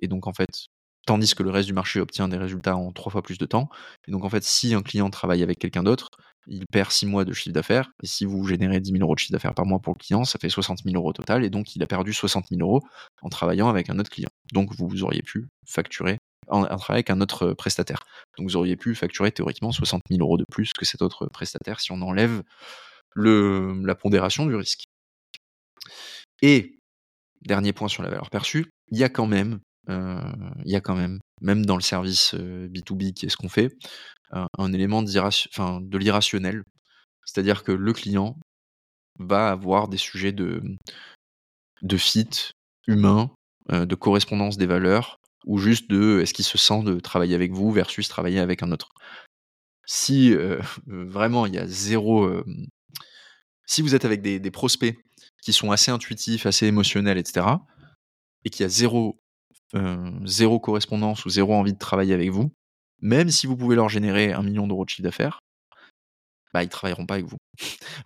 Et donc, en fait, tandis que le reste du marché obtient des résultats en trois fois plus de temps. Et donc, en fait, si un client travaille avec quelqu'un d'autre, il perd six mois de chiffre d'affaires. Et si vous générez 10 000 euros de chiffre d'affaires par mois pour le client, ça fait 60 000 euros au total. Et donc, il a perdu 60 000 euros en travaillant avec un autre client. Donc, vous auriez pu facturer un travail avec un autre prestataire. Donc vous auriez pu facturer théoriquement 60 000 euros de plus que cet autre prestataire si on enlève le, la pondération du risque. Et dernier point sur la valeur perçue, il y a quand même, euh, il y a quand même, même dans le service B2B euh, qui est ce qu'on fait, un élément de l'irrationnel. C'est-à-dire que le client va avoir des sujets de, de fit humain, euh, de correspondance des valeurs, ou juste de est-ce qu'il se sent de travailler avec vous versus travailler avec un autre? Si vraiment il y a zéro. si vous êtes avec des, prospects qui sont assez intuitifs, assez émotionnels, etc., et qu'il y a zéro, zéro correspondance ou zéro envie de travailler avec vous, même si vous pouvez leur générer un million d'euros de chiffre d'affaires, bah, ils travailleront pas avec vous.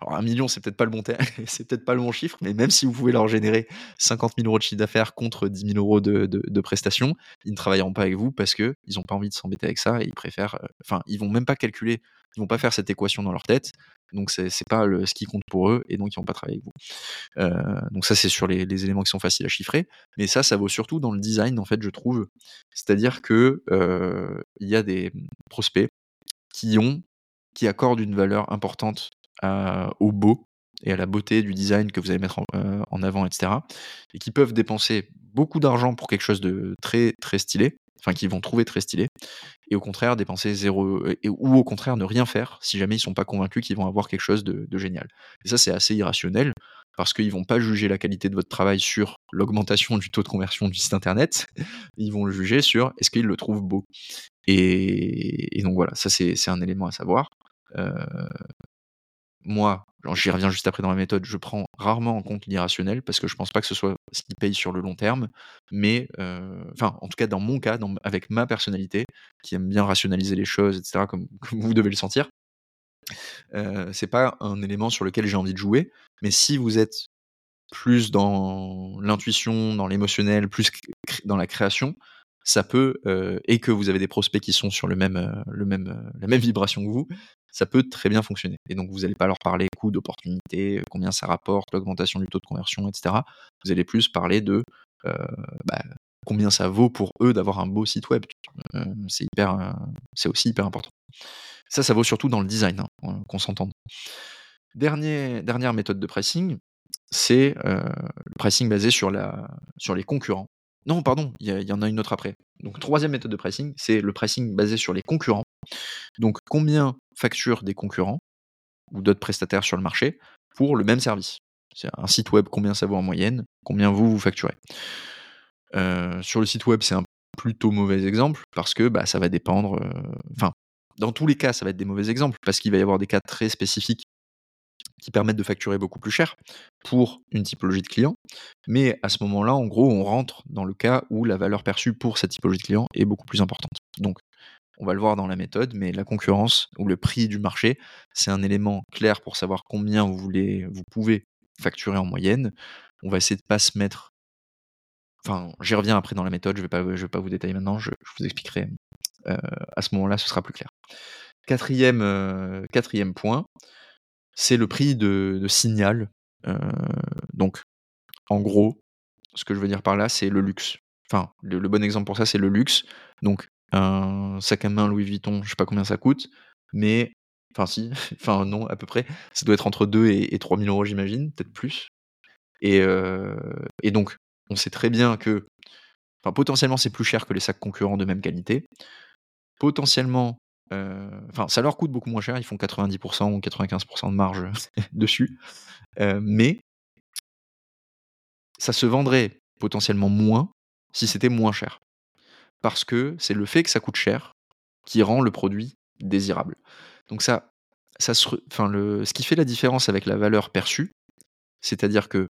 Alors, un million, c'est peut-être pas le bon c'est peut-être pas le bon chiffre, mais même si vous pouvez leur générer 50 000 euros de chiffre d'affaires contre 10 000 euros de, prestations, ils ne travailleront pas avec vous parce qu'ils n'ont pas envie de s'embêter avec ça et ils préfèrent. Euh, enfin, ils vont même pas calculer, ils vont pas faire cette équation dans leur tête. Donc, c'est pas ce qui compte pour eux et donc ils vont pas travailler avec vous. Euh, donc, ça, c'est sur les, éléments qui sont faciles à chiffrer. Mais ça, ça vaut surtout dans le design, en fait, je trouve. C'est-à-dire que euh, il y a des prospects qui qui accordent une valeur importante au beau et à la beauté du design que vous allez mettre euh, en, avant, etc. Et qui peuvent dépenser beaucoup d'argent pour quelque chose de très très stylé, enfin qu'ils vont trouver très stylé, et au contraire dépenser zéro, et, ou au contraire ne rien faire si jamais ils sont pas convaincus qu'ils vont avoir quelque chose de, génial. Et ça c'est assez irrationnel parce qu'ils vont pas juger la qualité de votre travail sur l'augmentation du taux de conversion du site internet, ils vont le juger sur est-ce qu'ils le trouvent beau. Et, et donc voilà, ça c'est un élément à savoir. Euh, moi, j'y reviens juste après dans la méthode, je prends rarement en compte l'irrationnel parce que je pense pas que ce soit ce qui paye sur le long terme, mais euh, enfin, en tout cas dans mon cas, avec ma personnalité, qui aime bien rationaliser les choses, etc., comme, vous devez le sentir, euh, c'est pas un élément sur lequel j'ai envie de jouer, mais si vous êtes plus dans l'intuition, dans l'émotionnel, plus dans la création, ça peut, euh, et que vous avez des prospects qui sont sur le même, euh, la même vibration que vous, ça peut très bien fonctionner. Et donc, vous n'allez pas leur parler coût d'opportunité, combien ça rapporte, l'augmentation du taux de conversion, etc. Vous allez plus parler de bah, combien ça vaut pour eux d'avoir un beau site web. c'est hyper, c'est aussi hyper important. Ça, ça vaut surtout dans le design, hein, qu'on s'entende. Dernière méthode de pricing, c'est le pricing basé sur, la, sur les concurrents. Non, pardon, il y, en a une autre après. Donc, troisième méthode de pricing, c'est le pricing basé sur les concurrents. Donc, combien facturent des concurrents ou d'autres prestataires sur le marché pour le même service? C'est un site web, combien ça vaut en moyenne, combien vous, vous facturez? Euh, sur le site web, c'est un plutôt mauvais exemple parce que bah, ça va dépendre. Euh, enfin, dans tous les cas, ça va être des mauvais exemples parce qu'il va y avoir des cas très spécifiques qui permettent de facturer beaucoup plus cher pour une typologie de client. Mais à ce moment-là, en gros, on rentre dans le cas où la valeur perçue pour cette typologie de client est beaucoup plus importante. Donc, on va le voir dans la méthode, mais la concurrence ou le prix du marché, c'est un élément clair pour savoir combien vous voulez, vous pouvez facturer en moyenne. On va essayer de pas se mettre. Enfin, j'y reviens après dans la méthode. Je vais pas, vais pas vous détailler maintenant. Je, vous expliquerai euh, à ce moment-là. Ce sera plus clair. Quatrième, euh, quatrième point, c'est le prix de, signal. Euh, donc, en gros, ce que je veux dire par là, c'est le luxe. Enfin, le, bon exemple pour ça, c'est le luxe. Donc, un sac à main Louis Vuitton, je sais pas combien ça coûte, mais enfin si, enfin non, à peu près, ça doit être entre 2 et, et 3 000 euros, j'imagine, peut-être plus. Et, euh, et, donc, on sait très bien que, enfin, potentiellement, c'est plus cher que les sacs concurrents de même qualité. Potentiellement, enfin, ça leur coûte beaucoup moins cher, ils font 90% ou 95% de marge dessus. Euh, mais ça se vendrait potentiellement moins si c'était moins cher. Parce que c'est le fait que ça coûte cher qui rend le produit désirable. Donc ça, ça enfin le, ce qui fait la différence avec la valeur perçue, c'est-à-dire que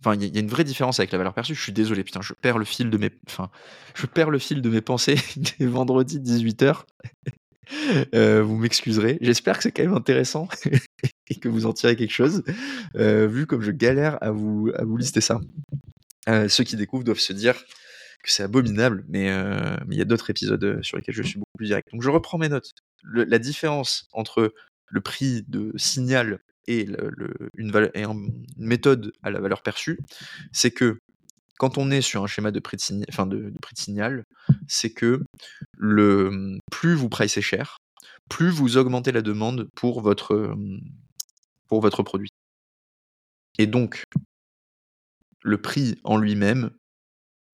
Enfin, il y, a une vraie différence avec la valeur perçue. Je suis désolé, putain, je perds le fil de mes, enfin, je perds le fil de mes pensées des vendredis 18h. Euh, vous m'excuserez. J'espère que c'est quand même intéressant et que vous en tirez quelque chose, euh, vu comme je galère à vous, à vous lister ça. Euh, ceux qui découvrent doivent se dire que c'est abominable, mais il y a d'autres épisodes sur lesquels je suis beaucoup plus direct. Donc je reprends mes notes. la différence entre le prix de signal et, une, méthode à la valeur perçue, c'est que quand on est sur un schéma de prix de, signal, c'est que le, plus vous pricez cher, plus vous augmentez la demande pour votre produit. Et donc, le prix en lui-même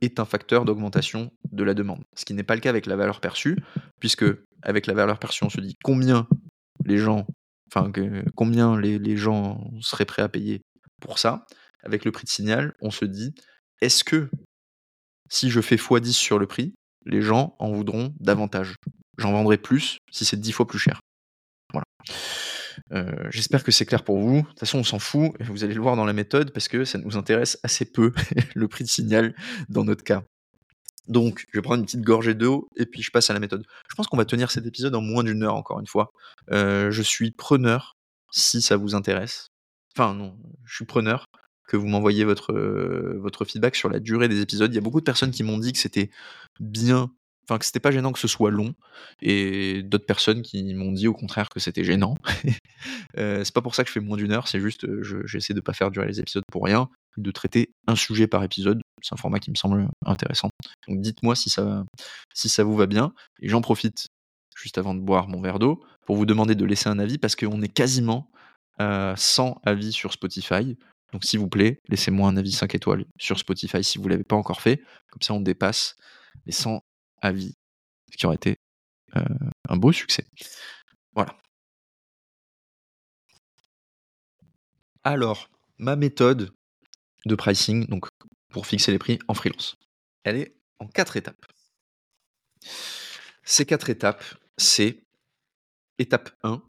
est un facteur d'augmentation de la demande. Ce qui n'est pas le cas avec la valeur perçue, puisque avec la valeur perçue, on se dit combien les gens enfin combien les, gens seraient prêts à payer pour ça. Avec le prix de signal, on se dit, est-ce que si je fais x10 sur le prix, les gens en voudront davantage? J'en vendrai plus si c'est 10 fois plus cher. Voilà. Euh, j'espère que c'est clair pour vous. De toute façon, on s'en fout. Vous allez le voir dans la méthode parce que ça nous intéresse assez peu, le prix de signal dans notre cas. Donc, je vais prendre une petite gorgée d'eau et puis je passe à la méthode. Je pense qu'on va tenir cet épisode en moins d'une heure, encore une fois. Euh, je suis preneur si ça vous intéresse. Enfin, non, je suis preneur que vous m'envoyiez votre, euh, votre feedback sur la durée des épisodes. Il y a beaucoup de personnes qui m'ont dit que c'était bien, enfin que c'était pas gênant que ce soit long, et d'autres personnes qui m'ont dit au contraire que c'était gênant. euh, c'est pas pour ça que je fais moins d'une heure, c'est juste j'essaie de pas faire durer les épisodes pour rien, de traiter un sujet par épisode c'est un format qui me semble intéressant. Donc dites-moi si ça, vous va bien. Et j'en profite, juste avant de boire mon verre d'eau, pour vous demander de laisser un avis parce qu'on est quasiment à 100 avis sur Spotify. Donc s'il vous plaît, laissez-moi un avis 5 étoiles sur Spotify si vous ne l'avez pas encore fait. Comme ça, on dépasse les 100 avis, ce qui aurait été euh, un beau succès. Voilà. Alors, ma méthode de pricing, donc pour fixer les prix en freelance. Elle est en quatre étapes. Ces quatre étapes, c'est étape 1,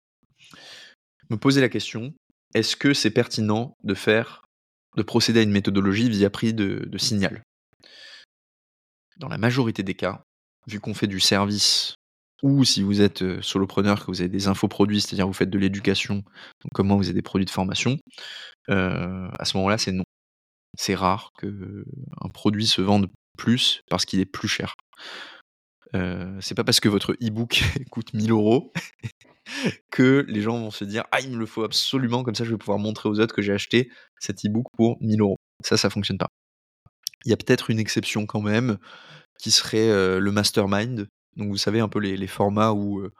me poser la question, est-ce que c'est pertinent de faire, de procéder à une méthodologie via prix de, signal? Dans la majorité des cas, vu qu'on fait du service ou si vous êtes euh, solopreneur, que vous avez des infoproduits, c'est-à-dire vous faites de l'éducation, donc comment vous avez des produits de formation, euh, à ce moment-là, c'est non c'est rare qu'un produit se vende plus parce qu'il est plus cher. Euh, c'est pas parce que votre e-book coûte 1000 euros que les gens vont se dire Ah, il me le faut absolument, comme ça je vais pouvoir montrer aux autres que j'ai acheté cet e-book pour 1000 euros. Ça, ça fonctionne pas. Il y a peut-être une exception quand même qui serait euh, le mastermind. Donc, vous savez, un peu les, formats où euh,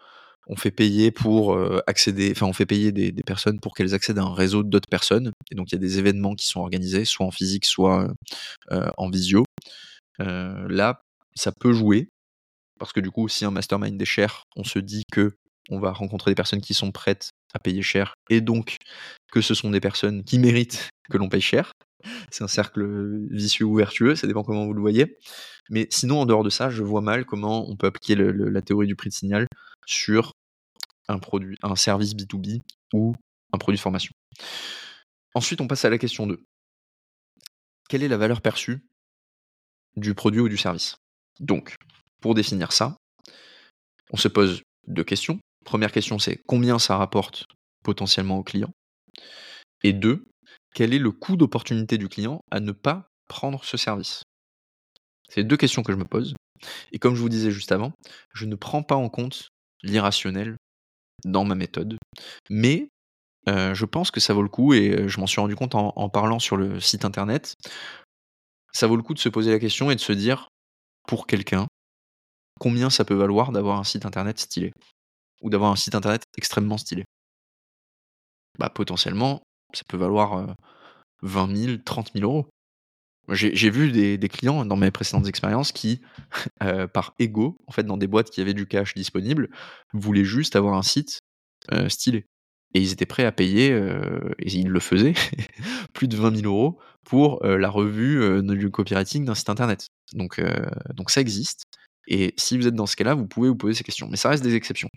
on fait payer euh, des, personnes pour qu'elles accèdent à un réseau d'autres personnes. Et donc il y a des événements qui sont organisés, soit en physique, soit euh, euh, en visio. là, ça peut jouer parce que du coup, si un mastermind est cher, on se dit que on va rencontrer des personnes qui sont prêtes à payer cher et donc que ce sont des personnes qui méritent que l'on paye cher. C'est un cercle vicieux ou vertueux, ça dépend comment vous le voyez. Mais sinon, en dehors de ça, je vois mal comment on peut appliquer la théorie du prix de signal sur un produit, un service B2B où un produit de formation. Ensuite, on passe à la question 2. Quelle est la valeur perçue du produit ou du service? Donc, pour définir ça, on se pose deux questions. Première question, c'est combien ça rapporte potentiellement au client? Et deux, quel est le coût d'opportunité du client à ne pas prendre ce service? C'est deux questions que je me pose. Et comme je vous disais juste avant, je ne prends pas en compte l'irrationnel dans ma méthode, mais euh, je pense que ça vaut le coup, et je m'en suis rendu compte en, en parlant sur le site internet, ça vaut le coup de se poser la question et de se dire, pour quelqu'un, combien ça peut valoir d'avoir un site internet stylé ou d'avoir un site internet extrêmement stylé? Bah potentiellement, ça peut valoir 20 000, 30 000 euros. J'ai vu des, clients dans mes précédentes expériences qui, euh, par ego, en fait, dans des boîtes qui avaient du cash disponible, voulaient juste avoir un site euh, stylé. Et ils étaient prêts à payer, euh, et ils le faisaient, plus de 20 000 euros pour la revue du copywriting d'un site internet. Donc, donc ça existe. Et si vous êtes dans ce cas-là, vous pouvez vous poser ces questions. Mais ça reste des exceptions.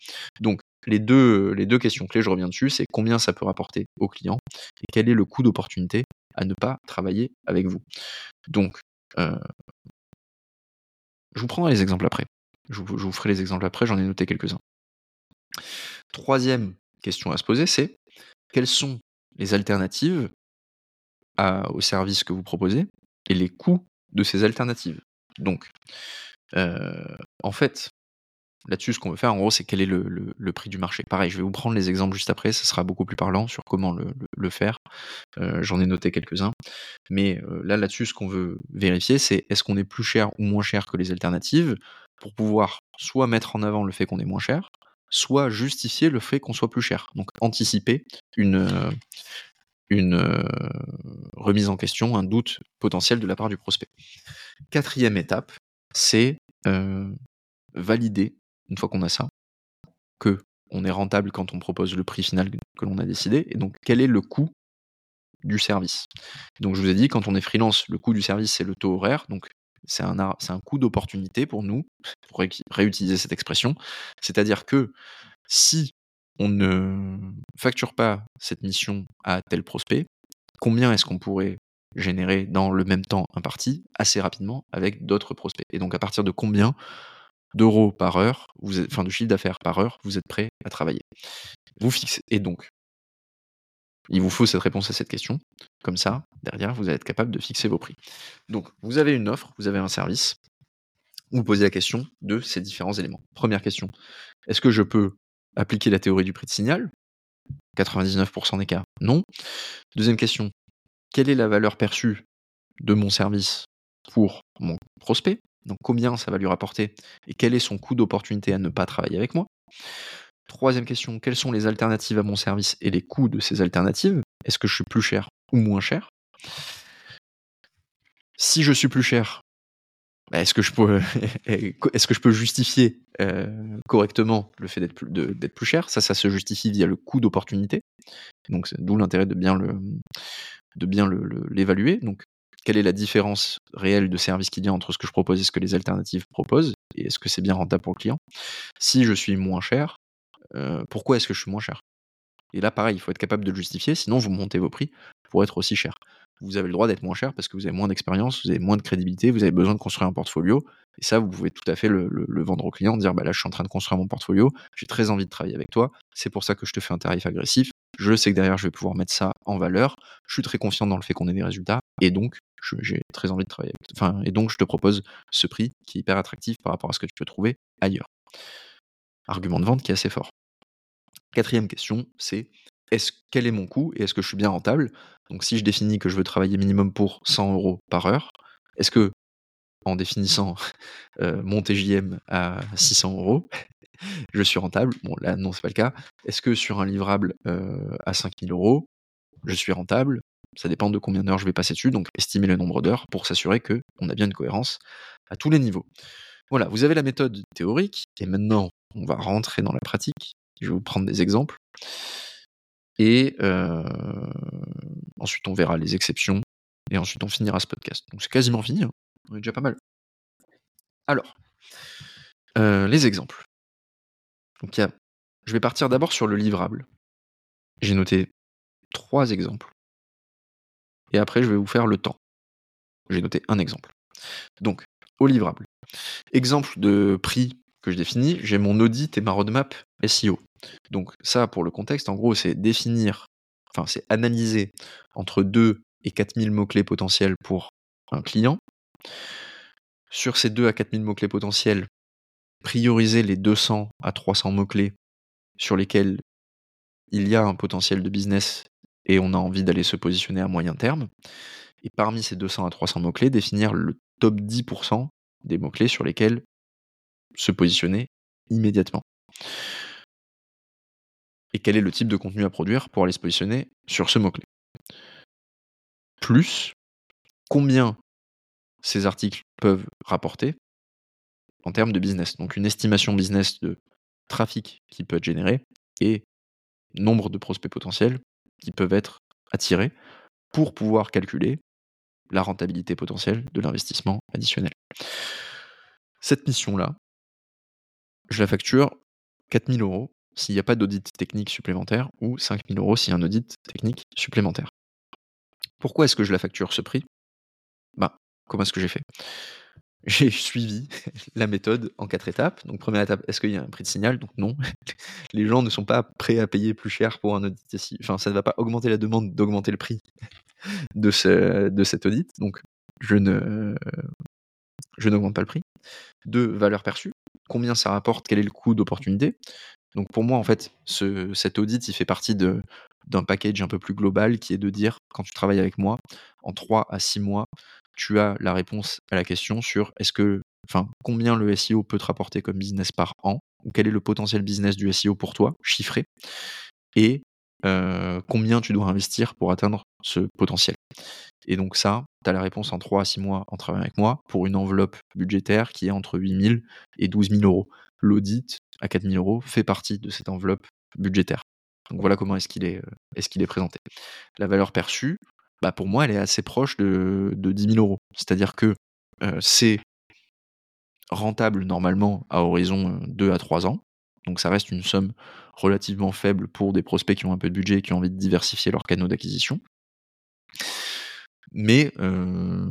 Donc, les deux, les deux questions clés, je reviens dessus, c'est combien ça peut rapporter au client et quel est le coût d'opportunité à ne pas travailler avec vous. Donc, euh, je vous prendrai les exemples après. Je vous, ferai les exemples après, j'en ai noté quelques-uns. Troisième question à se poser, c'est quelles sont les alternatives à, au service que vous proposez et les coûts de ces alternatives? Donc, euh, en fait, là-dessus, ce qu'on veut faire, en gros, c'est quel est le, prix du marché. Pareil, je vais vous prendre les exemples juste après, ça sera beaucoup plus parlant sur comment le, faire. Euh, J'en ai noté quelques-uns. Mais euh, là, là-dessus, ce qu'on veut vérifier, c'est est-ce qu'on est plus cher ou moins cher que les alternatives pour pouvoir soit mettre en avant le fait qu'on est moins cher, soit justifier le fait qu'on soit plus cher. Donc anticiper une, euh, remise en question, un doute potentiel de la part du prospect. Quatrième étape, c'est valider, une fois qu'on a ça, que on est rentable quand on propose le prix final que l'on a décidé, et donc quel est le coût du service? Donc je vous ai dit, quand on est freelance, le coût du service, c'est le taux horaire, donc c'est un, un coût d'opportunité pour nous, pour ré réutiliser cette expression. C'est-à-dire que si on ne facture pas cette mission à tel prospect, combien est-ce qu'on pourrait générer dans le même temps imparti assez rapidement avec d'autres prospects? Et donc à partir de combien d'euros par heure, vous enfin de chiffre d'affaires par heure, vous êtes prêt à travailler Vous fixez. Et donc, il vous faut cette réponse à cette question. Comme ça, derrière, vous allez être capable de fixer vos prix. Donc, vous avez une offre, vous avez un service. Vous posez la question de ces différents éléments. Première question, est-ce que je peux appliquer la théorie du prix de signal? 99% des cas, non. Deuxième question, quelle est la valeur perçue de mon service pour mon prospect? Donc combien ça va lui rapporter et quel est son coût d'opportunité à ne pas travailler avec moi? Troisième question, quelles sont les alternatives à mon service et les coûts de ces alternatives? Est-ce que je suis plus cher ou moins cher? Si je suis plus cher, bah, est-ce que je peux, justifier euh, correctement le fait d'être plus, cher? Ça, ça se justifie via le coût d'opportunité. Donc, d'où l'intérêt de bien l'évaluer. Donc, quelle est la différence réelle de service qu'il y a entre ce que je propose et ce que les alternatives proposent Et est-ce que c'est bien rentable pour le client? Si je suis moins cher, euh, pourquoi est-ce que je suis moins cher? Et là, pareil, il faut être capable de le justifier, sinon vous montez vos prix pour être aussi cher vous avez le droit d'être moins cher parce que vous avez moins d'expérience, vous avez moins de crédibilité, vous avez besoin de construire un portfolio. Et ça, vous pouvez tout à fait le, vendre au client, dire bah là, je suis en train de construire mon portfolio, j'ai très envie de travailler avec toi, c'est pour ça que je te fais un tarif agressif. Je sais que derrière, je vais pouvoir mettre ça en valeur. Je suis très confiant dans le fait qu'on ait des résultats. Et donc, j'ai très envie de travailler avec. Enfin, et donc, je te propose ce prix qui est hyper attractif par rapport à ce que tu peux trouver ailleurs. Argument de vente qui est assez fort. Quatrième question, c'est est-ce, quel est mon coût et est-ce que je suis bien rentable? Donc si je définis que je veux travailler minimum pour 100 euros par heure, est-ce que en définissant euh, mon TJM à 600 euros, je suis rentable Bon là non c'est pas le cas. Est-ce que sur un livrable euh, à 5000 euros, je suis rentable? Ça dépend de combien d'heures je vais passer dessus, donc estimer le nombre d'heures pour s'assurer qu'on a bien une cohérence à tous les niveaux. Voilà, vous avez la méthode théorique et maintenant on va rentrer dans la pratique. Je vais vous prendre des exemples. Et euh, ensuite, on verra les exceptions. Et ensuite, on finira ce podcast. Donc, c'est quasiment fini. Hein. On est déjà pas mal. Alors, euh, les exemples. Donc, je vais partir d'abord sur le livrable. J'ai noté trois exemples. Et après, je vais vous faire le temps. J'ai noté un exemple. Donc, au livrable. Exemple de prix que je définis, j'ai mon audit et ma roadmap SEO. Donc ça, pour le contexte, en gros, c'est définir, enfin, c'est analyser entre 2 et 4000 mots-clés potentiels pour un client. Sur ces 2 à 4000 mots-clés potentiels, prioriser les 200 à 300 mots-clés sur lesquels il y a un potentiel de business et on a envie d'aller se positionner à moyen terme. Et parmi ces 200 à 300 mots-clés, définir le top 10% des mots-clés sur lesquels se positionner immédiatement. Et quel est le type de contenu à produire pour aller se positionner sur ce mot-clé? Plus, combien ces articles peuvent rapporter en termes de business. Donc une estimation business de trafic qui peut être généré et nombre de prospects potentiels qui peuvent être attirés pour pouvoir calculer la rentabilité potentielle de l'investissement additionnel. Cette mission-là, je la facture 4000 euros s'il n'y a pas d'audit technique supplémentaire ou 5000 euros s'il y a un audit technique supplémentaire. Pourquoi est-ce que je la facture ce prix? Bah, comment est-ce que j'ai fait? J'ai suivi la méthode en quatre étapes. Donc, première étape, est-ce qu'il y a un prix de signal? Donc, non. Les gens ne sont pas prêts à payer plus cher pour un audit. Enfin, ça ne va pas augmenter la demande d'augmenter le prix de, ce, de cet audit. Donc, je ne, je n'augmente pas le prix. Deux, valeur perçue. Combien ça rapporte? Quel est le coût d'opportunité? Donc pour moi, en fait, ce, cet audit, il fait partie de, d'un package un peu plus global qui est de dire, quand tu travailles avec moi, en 3 à 6 mois, tu as la réponse à la question sur est-ce que, enfin, combien le SEO peut te rapporter comme business par an, ou quel est le potentiel business du SEO pour toi, chiffré, et combien tu dois investir pour atteindre ce potentiel. Et donc ça, tu as la réponse en 3 à 6 mois en travaillant avec moi pour une enveloppe budgétaire qui est entre 8 000 et 12 000 euros. L'audit à 4 000 euros fait partie de cette enveloppe budgétaire. Donc voilà comment est-ce qu'il est, est, qu'il est présenté. La valeur perçue, bah pour moi, elle est assez proche de, de 10 000 euros. C'est-à-dire que euh, c'est rentable normalement à horizon 2 à 3 ans. Donc ça reste une somme relativement faible pour des prospects qui ont un peu de budget et qui ont envie de diversifier leurs canaux d'acquisition. Mais, euh,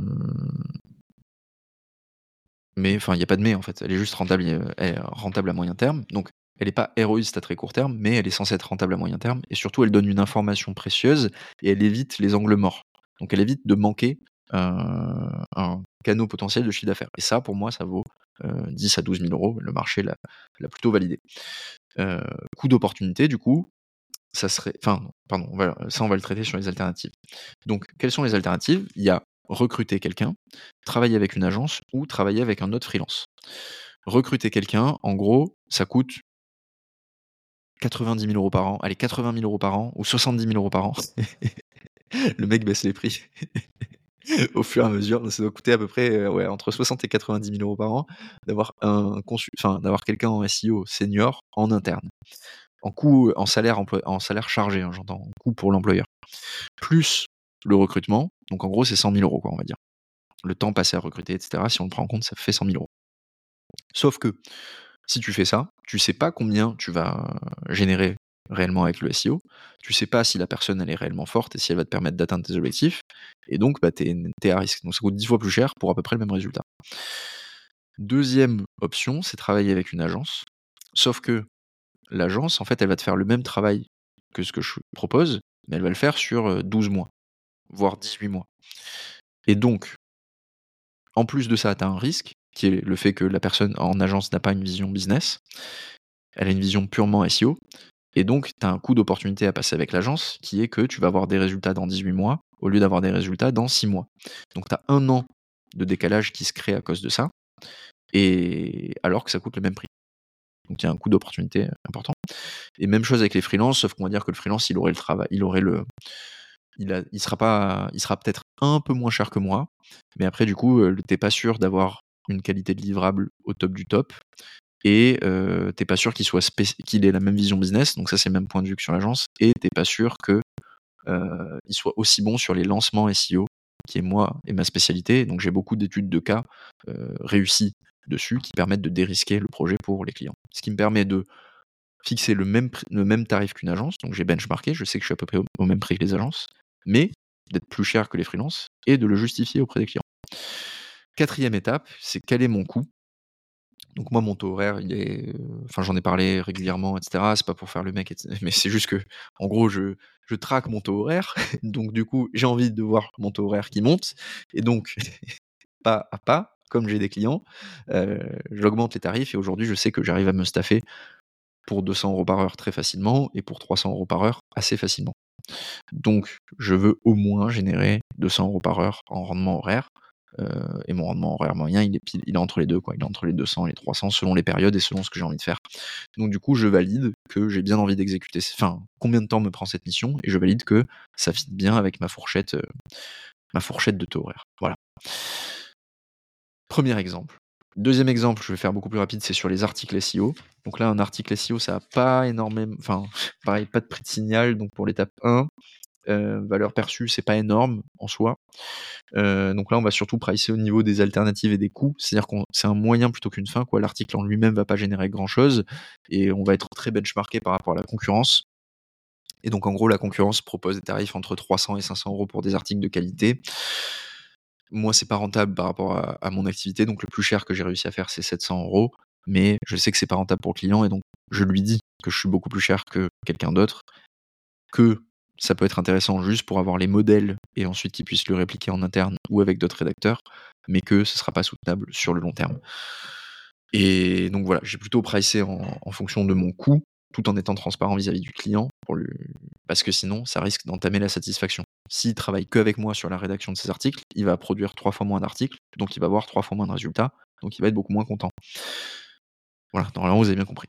mais enfin, il n'y a pas de mais en fait. Elle est juste rentable, rentable à moyen terme. Donc, elle n'est pas héroïste à très court terme, mais elle est censée être rentable à moyen terme. Et surtout, elle donne une information précieuse et elle évite les angles morts. Donc, elle évite de manquer un, un canot potentiel de chiffre d'affaires. Et ça, pour moi, ça vaut 10 à 12 000 euros. Le marché l'a plutôt validé. coût d'opportunité, du coup, ça serait. Enfin, pardon, ça, on va le traiter sur les alternatives. Donc, quelles sont les alternatives? Il y a recruter quelqu'un, travailler avec une agence ou travailler avec un autre freelance. Recruter quelqu'un, en gros, ça coûte 90 000 euros par an, allez, 80 000 euros par an ou 70 000 euros par an. le mec baisse les prix. au fur et à mesure. Ça doit coûter à peu près euh, entre 60 et 90 000 euros par an d'avoir un enfin, d'avoir quelqu'un en SEO senior en interne. En coût, en salaire, en salaire chargé, hein, j'entends, en coût pour l'employeur. Plus le recrutement, donc en gros c'est 100 000 euros, quoi, on va dire. Le temps passé à recruter, etc. Si on le prend en compte, ça fait 100 000 euros. Sauf que si tu fais ça, tu sais pas combien tu vas générer réellement avec le SEO. Tu sais pas si la personne elle est réellement forte et si elle va te permettre d'atteindre tes objectifs. Et donc, bah, tu es, à risque. Donc ça coûte 10 fois plus cher pour à peu près le même résultat. Deuxième option, c'est travailler avec une agence. Sauf que l'agence, en fait, elle va te faire le même travail que ce que je propose, mais elle va le faire sur 12 mois, voire 18 mois. Et donc, en plus de ça, tu as un risque, qui est le fait que la personne en agence n'a pas une vision business, elle a une vision purement SEO, et donc, tu as un coût d'opportunité à passer avec l'agence qui est que tu vas avoir des résultats dans 18 mois au lieu d'avoir des résultats dans 6 mois. Donc, tu as un an de décalage qui se crée à cause de ça, et alors que ça coûte le même prix. Donc, il y a un coût d'opportunité important. Et même chose avec les freelances, sauf qu'on va dire que le freelance, il aurait le travail, il aurait le. Il, il sera sera peut-être un peu moins cher que moi, mais après, du coup, euh, t'es pas sûr d'avoir une qualité de livrable au top du top et t'es pas sûr qu'il soit qu'il ait la même vision business, donc ça c'est le même point de vue que sur l'agence, et t'es pas sûr que euh, il soit aussi bon sur les lancements SEO, qui est moi et ma spécialité. Donc j'ai beaucoup d'études de cas réussies dessus qui permettent de dérisquer le projet pour les clients. Ce qui me permet de fixer le même, le même tarif qu'une agence, donc j'ai benchmarké, je sais que je suis à peu près au, même prix que les agences, mais d'être plus cher que les freelances et de le justifier auprès des clients. Quatrième étape, c'est quel est mon coût? Donc moi, mon taux horaire, il est, enfin j'en ai parlé régulièrement, etc. C'est pas pour faire le mec, mais c'est juste que, en gros, je, je traque mon taux horaire. donc du coup, j'ai envie de voir mon taux horaire qui monte. Et donc, pas à pas, comme j'ai des clients, j'augmente les tarifs. Et aujourd'hui, je sais que j'arrive à me staffer pour 200 euros par heure très facilement et pour 300 euros par heure assez facilement. Donc, je veux au moins générer 200 euros par heure en rendement horaire. Euh, et mon rendement horaire moyen, il est, il est entre les deux, quoi. Il est entre les 200 et les 300 selon les périodes et selon ce que j'ai envie de faire. Donc du coup, je valide que j'ai bien envie d'exécuter. Enfin, combien de temps me prend cette mission Et je valide que ça fit bien avec ma fourchette, euh, ma fourchette de taux horaire. Voilà. Premier exemple. Deuxième exemple, je vais faire beaucoup plus rapide, c'est sur les articles SEO. Donc là, un article SEO, ça n'a pas énormément. Enfin, pareil, pas de prix de signal. Donc pour l'étape 1, euh, valeur perçue, c'est pas énorme en soi. Euh, donc là, on va surtout pricer au niveau des alternatives et des coûts. C'est-à-dire que c'est un moyen plutôt qu'une fin. L'article en lui-même va pas générer grand-chose et on va être très benchmarké par rapport à la concurrence. Et donc en gros, la concurrence propose des tarifs entre 300 et 500 euros pour des articles de qualité. Moi, c'est pas rentable par rapport à, à, mon activité, donc le plus cher que j'ai réussi à faire, c'est 700 euros. Mais je sais que c'est pas rentable pour le client et donc je lui dis que je suis beaucoup plus cher que quelqu'un d'autre, que ça peut être intéressant juste pour avoir les modèles et ensuite qu'ils puissent le répliquer en interne ou avec d'autres rédacteurs, mais que ce ne sera pas soutenable sur le long terme. Et donc voilà, j'ai plutôt pricé en, fonction de mon coût, tout en étant transparent vis-à-vis du client, parce que sinon, ça risque d'entamer la satisfaction. S'il travaille que avec moi sur la rédaction de ses articles, il va produire trois fois moins d'articles, donc il va avoir trois fois moins de résultats, donc il va être beaucoup moins content. Voilà, normalement vous avez bien compris.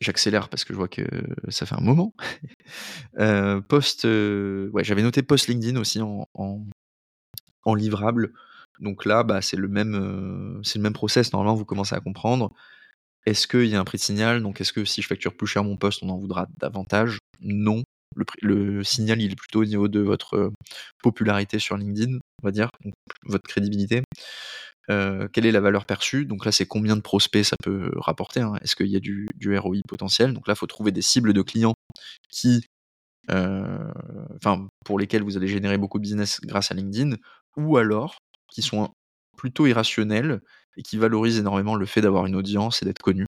J'accélère parce que je vois que ça fait un moment. euh, post, euh, ouais, j'avais noté post LinkedIn aussi en, en, livrable. Donc là, bah, c'est le même, euh, c'est le même process. Normalement, vous commencez à comprendre. Est-ce qu'il y a un prix de signal? Donc, est-ce que si je facture plus cher mon poste, on en voudra davantage? Non. Le, le, signal, il est plutôt au niveau de votre popularité sur LinkedIn, on va dire, votre crédibilité. Euh, quelle est la valeur perçue? Donc là, c'est combien de prospects ça peut rapporter hein? Est-ce qu'il y a du, ROI potentiel? Donc là, il faut trouver des cibles de clients qui, euh, pour lesquels vous allez générer beaucoup de business grâce à LinkedIn, ou alors qui sont plutôt irrationnels et qui valorisent énormément le fait d'avoir une audience et d'être connu,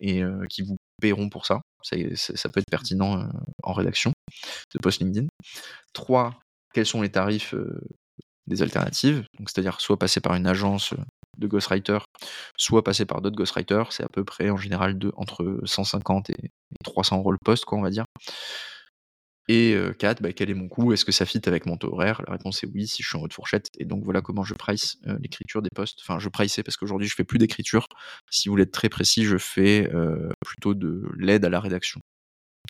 et euh, qui vous paieront pour ça. Ça, ça peut être pertinent en rédaction de post LinkedIn. 3. Quels sont les tarifs des alternatives, c'est-à-dire soit passer par une agence euh, de ghostwriter, soit passer par d'autres ghostwriters, c'est à peu près en général entre 150 et 300 euros le poste, quoi, on va dire. Et 4, euh, bah, quel est mon coût? Est-ce que ça fit avec mon taux horaire? La réponse est oui, si je suis en haute fourchette. Et donc voilà comment je price euh, l'écriture des postes. Enfin, je price parce qu'aujourd'hui je fais plus d'écriture. Si vous voulez être très précis, je fais plutôt de l'aide à la rédaction.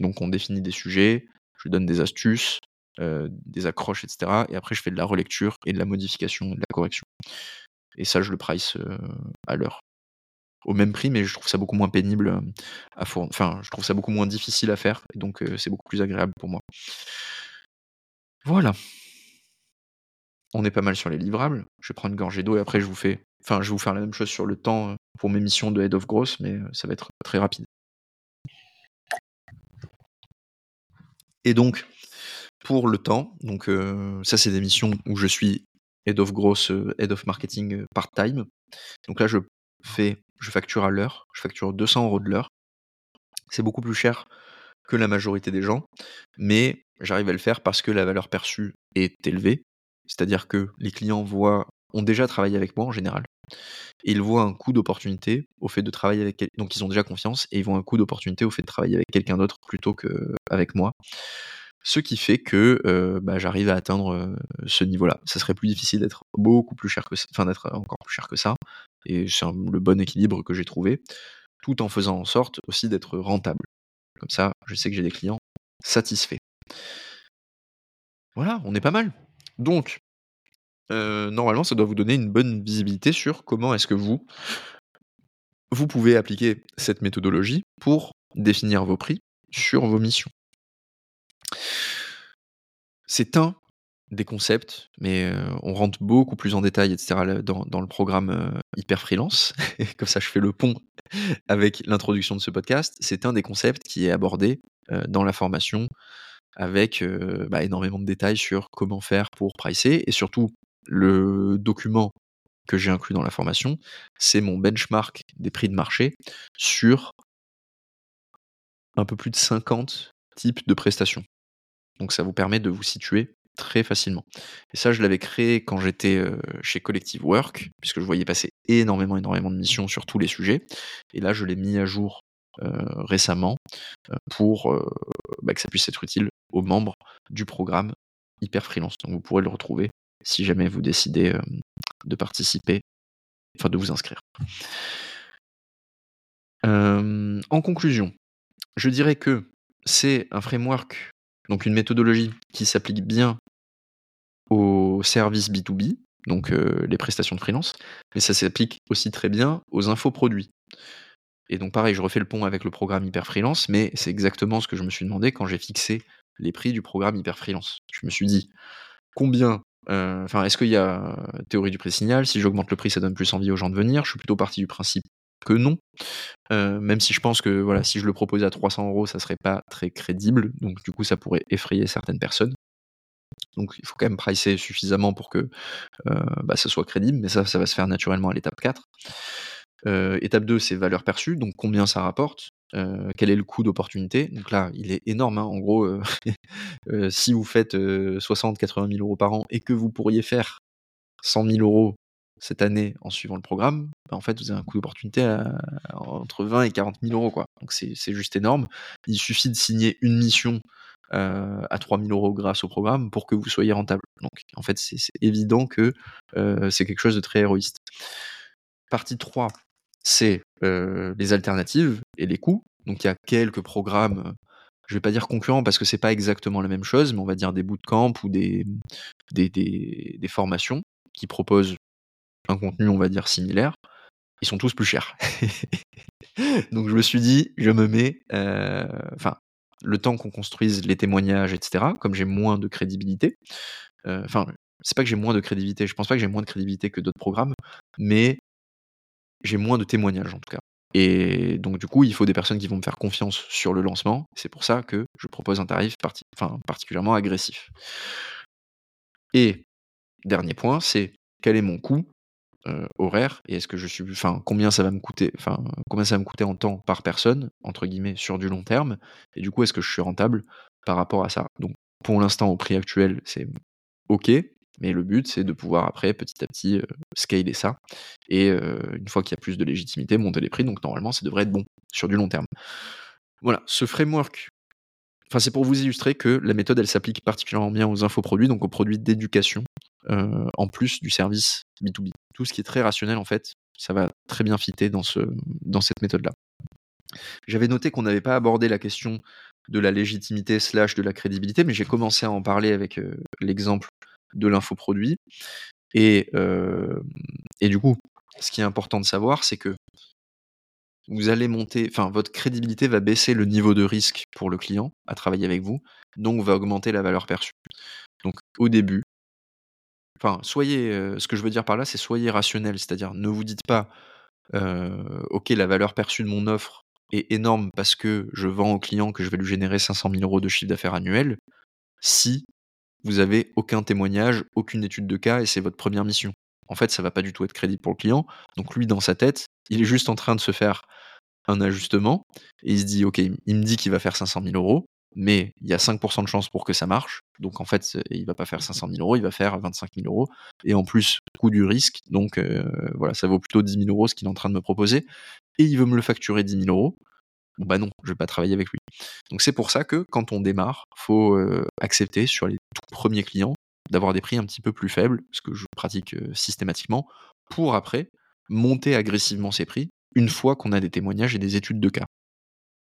Donc on définit des sujets, je donne des astuces, euh, des accroches, etc. Et après, je fais de la relecture et de la modification, de la correction. Et ça, je le price euh, à l'heure. Au même prix, mais je trouve ça beaucoup moins pénible euh, à fournir. Enfin, je trouve ça beaucoup moins difficile à faire. Et donc, c'est beaucoup plus agréable pour moi. Voilà. On est pas mal sur les livrables. Je prendre une gorgée d'eau et après, je vous fais. Enfin, je vais vous faire la même chose sur le temps pour mes missions de Head of Growth, mais ça va être très rapide. Et donc, pour le temps. Donc euh, ça, c'est des missions où je suis head of growth, euh, head of marketing euh, part-time. Donc là, je fais, je facture à l'heure, je facture 200 euros de l'heure. C'est beaucoup plus cher que la majorité des gens, mais j'arrive à le faire parce que la valeur perçue est élevée. C'est-à-dire que les clients voient, ont déjà travaillé avec moi en général, ils voient un coût d'opportunité au fait de travailler avec donc ils ont déjà confiance et ils voient un coût d'opportunité au fait de travailler avec quelqu'un d'autre plutôt qu'avec moi. Ce qui fait que euh, bah, j'arrive à atteindre euh, ce niveau-là. Ça serait plus difficile d'être beaucoup plus cher que ça, enfin d'être encore plus cher que ça. Et c'est le bon équilibre que j'ai trouvé, tout en faisant en sorte aussi d'être rentable. Comme ça, je sais que j'ai des clients satisfaits. Voilà, on est pas mal. Donc, euh, normalement, ça doit vous donner une bonne visibilité sur comment est-ce que vous, vous pouvez appliquer cette méthodologie pour définir vos prix sur vos missions. C'est un des concepts, mais on rentre beaucoup plus en détail, etc., dans, le programme Hyper Freelance. Comme ça, je fais le pont avec l'introduction de ce podcast, c'est un des concepts qui est abordé dans la formation avec bah, énormément de détails sur comment faire pour pricer et surtout le document que j'ai inclus dans la formation, c'est mon benchmark des prix de marché sur un peu plus de 50 types de prestations. Donc ça vous permet de vous situer très facilement. Et ça, je l'avais créé quand j'étais chez Collective Work, puisque je voyais passer énormément, énormément de missions sur tous les sujets. Et là, je l'ai mis à jour récemment pour bah, que ça puisse être utile aux membres du programme Hyper Freelance. Donc vous pourrez le retrouver si jamais vous décidez de participer, enfin de vous inscrire. en conclusion, je dirais que c'est un framework, donc une méthodologie qui s'applique bien aux services B2B, donc les prestations de freelance, mais ça s'applique aussi très bien aux infoproduits. Et donc pareil, je refais le pont avec le programme Hyper Freelance, mais c'est exactement ce que je me suis demandé quand j'ai fixé les prix du programme Hyper Freelance. Je me suis dit, combien Enfin, est-ce qu'il y a théorie du prix signal Si j'augmente le prix, ça donne plus envie aux gens de venir. Je suis plutôt parti du principe que non. même si je pense que voilà, si je le proposais à 300 euros, ça serait pas très crédible. Donc du coup, ça pourrait effrayer certaines personnes. Donc il faut quand même pricer suffisamment pour que bah, ça soit crédible, mais ça, ça va se faire naturellement à l'étape 4. étape 2, c'est valeur perçue, donc combien ça rapporte, quel est le coût d'opportunité? Donc là, il est énorme. Hein. En gros, si vous faites 60-80 000 euros par an et que vous pourriez faire 100 000 euros cette année en suivant le programme, bah, en fait, vous avez un coût d'opportunité entre 20 et 40 000 euros. Quoi. Donc c'est juste énorme. Il suffit de signer une mission à 3 000 euros grâce au programme pour que vous soyez rentable. Donc en fait, c'est évident que c'est quelque chose de très héroïste. Partie 3, c'est les alternatives et les coûts. Donc il y a quelques programmes, je vais pas dire concurrents parce que c'est pas exactement la même chose, mais on va dire des bootcamps ou des, des, des, formations qui proposent un contenu, on va dire, similaire. Ils sont tous plus chers. Donc je me suis dit, je me mets, enfin, le temps qu'on construise les témoignages, etc., comme j'ai moins de crédibilité, enfin, c'est pas que j'ai moins de crédibilité, je pense pas que j'ai moins de crédibilité que d'autres programmes, mais j'ai moins de témoignages en tout cas. Et donc du coup, il faut des personnes qui vont me faire confiance sur le lancement. C'est pour ça que je propose un tarif particulièrement agressif. Et dernier point, c'est quel est mon coût euh, horaire et est-ce que je suis, enfin combien ça va me coûter, enfin combien ça va me coûter en temps par personne entre guillemets sur du long terme. Et du coup, est-ce que je suis rentable par rapport à ça? Donc pour l'instant, au prix actuel, c'est ok. Mais le but, c'est de pouvoir après, petit à petit, scaler ça. Et une fois qu'il y a plus de légitimité, monter les prix. Donc normalement, ça devrait être bon sur du long terme. Voilà, ce framework, enfin, c'est pour vous illustrer que la méthode, elle s'applique particulièrement bien aux infoproduits, donc aux produits d'éducation, en plus du service B2B. Tout ce qui est très rationnel, en fait, ça va très bien fitter dans, ce, dans cette méthode-là. J'avais noté qu'on n'avait pas abordé la question de la légitimité slash de la crédibilité, mais j'ai commencé à en parler avec l'exemple de l'infoproduit. Et, et du coup, ce qui est important de savoir, c'est que vous allez monter, enfin, votre crédibilité va baisser le niveau de risque pour le client à travailler avec vous, donc va augmenter la valeur perçue. Donc, au début, enfin, soyez, ce que je veux dire par là, c'est soyez rationnel, c'est-à-dire ne vous dites pas, ok, la valeur perçue de mon offre est énorme parce que je vends au client que je vais lui générer 500 000 euros de chiffre d'affaires annuel, si vous avez aucun témoignage, aucune étude de cas et c'est votre première mission. En fait, ça va pas du tout être crédible pour le client. Donc lui, dans sa tête, il est juste en train de se faire un ajustement et il se dit, ok, il me dit qu'il va faire 500 000 euros, mais il y a 5% de chance pour que ça marche. Donc en fait, il va pas faire 500 000 euros, il va faire 25 000 euros. Et en plus, coût du risque, donc euh, voilà, ça vaut plutôt 10 000 euros ce qu'il est en train de me proposer. Et il veut me le facturer 10 000 euros. Bon bah non, je vais pas travailler avec lui. Donc c'est pour ça que quand on démarre, faut euh, accepter sur les tout premiers clients d'avoir des prix un petit peu plus faibles, ce que je pratique euh, systématiquement, pour après monter agressivement ces prix une fois qu'on a des témoignages et des études de cas.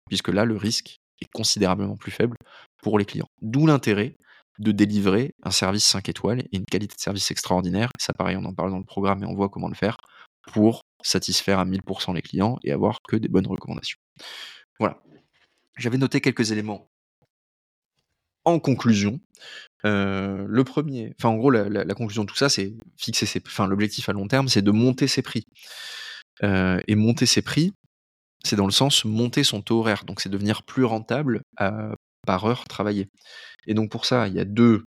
Puisque là, le risque est considérablement plus faible pour les clients. D'où l'intérêt de délivrer un service 5 étoiles et une qualité de service extraordinaire. Ça, pareil, on en parle dans le programme et on voit comment le faire pour satisfaire à 1000% les clients et avoir que des bonnes recommandations. Voilà. J'avais noté quelques éléments en conclusion. Euh, le premier, enfin en gros la, conclusion de tout ça, c'est fixer ses, enfin l'objectif à long terme, c'est de monter ses prix. Euh, et monter ses prix, c'est dans le sens monter son taux horaire. Donc c'est devenir plus rentable par heure travaillée. Et donc pour ça, il y a deux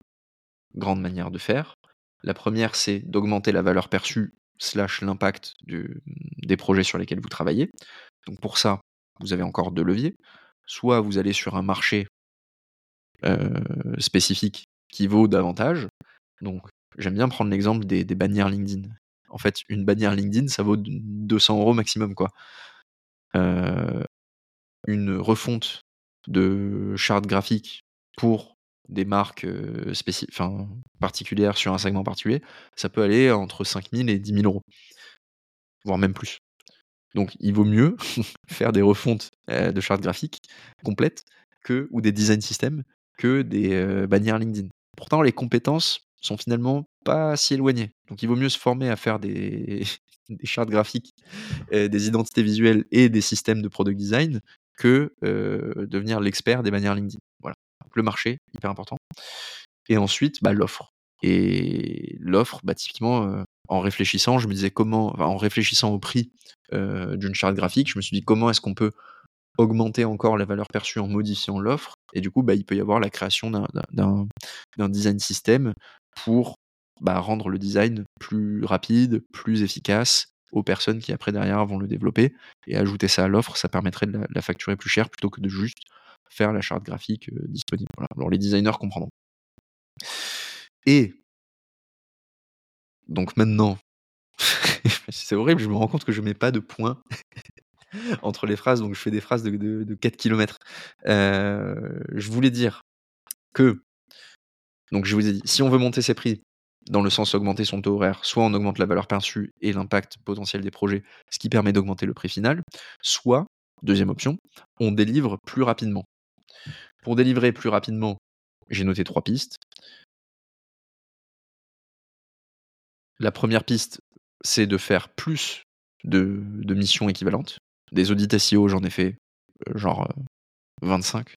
grandes manières de faire. La première, c'est d'augmenter la valeur perçue slash l'impact des projets sur lesquels vous travaillez. Donc pour ça, vous avez encore deux leviers. Soit vous allez sur un marché spécifique qui vaut davantage. Donc j'aime bien prendre l'exemple des, des, bannières LinkedIn. En fait, une bannière LinkedIn, ça vaut 200 euros maximum. quoi. Une refonte de charte graphique pour des marques particulières sur un segment particulier, ça peut aller entre 5000 et 10 000 euros, voire même plus. Donc il vaut mieux faire des refontes de chartes graphiques complètes que, ou des design systems que des bannières LinkedIn. Pourtant, les compétences sont finalement pas si éloignées. Donc il vaut mieux se former à faire des, des chartes graphiques, des identités visuelles et des systèmes de product design que devenir l'expert des bannières LinkedIn. Voilà. le marché, hyper important. Et ensuite, bah, l'offre. Et l'offre, bah, typiquement, en réfléchissant, je me disais comment, en réfléchissant au prix d'une charte graphique, je me suis dit comment est-ce qu'on peut augmenter encore la valeur perçue en modifiant l'offre. Et du coup, bah, il peut y avoir la création d'un design système pour bah, rendre le design plus rapide, plus efficace aux personnes qui après derrière vont le développer. Et ajouter ça à l'offre, ça permettrait de la, facturer plus cher plutôt que de juste faire la charte graphique disponible. Alors les designers comprendront. Et donc maintenant, c'est horrible, je me rends compte que je mets pas de points entre les phrases, donc je fais des phrases de, 4 km. je voulais dire que, donc je vous ai dit, si on veut monter ses prix dans le sens augmenter son taux horaire, soit on augmente la valeur perçue et l'impact potentiel des projets, ce qui permet d'augmenter le prix final, soit, deuxième option, on délivre plus rapidement. Pour délivrer plus rapidement, j'ai noté trois pistes. La première piste, c'est de faire plus de, missions équivalentes. Des audits SEO, j'en ai fait euh, genre 25, euh,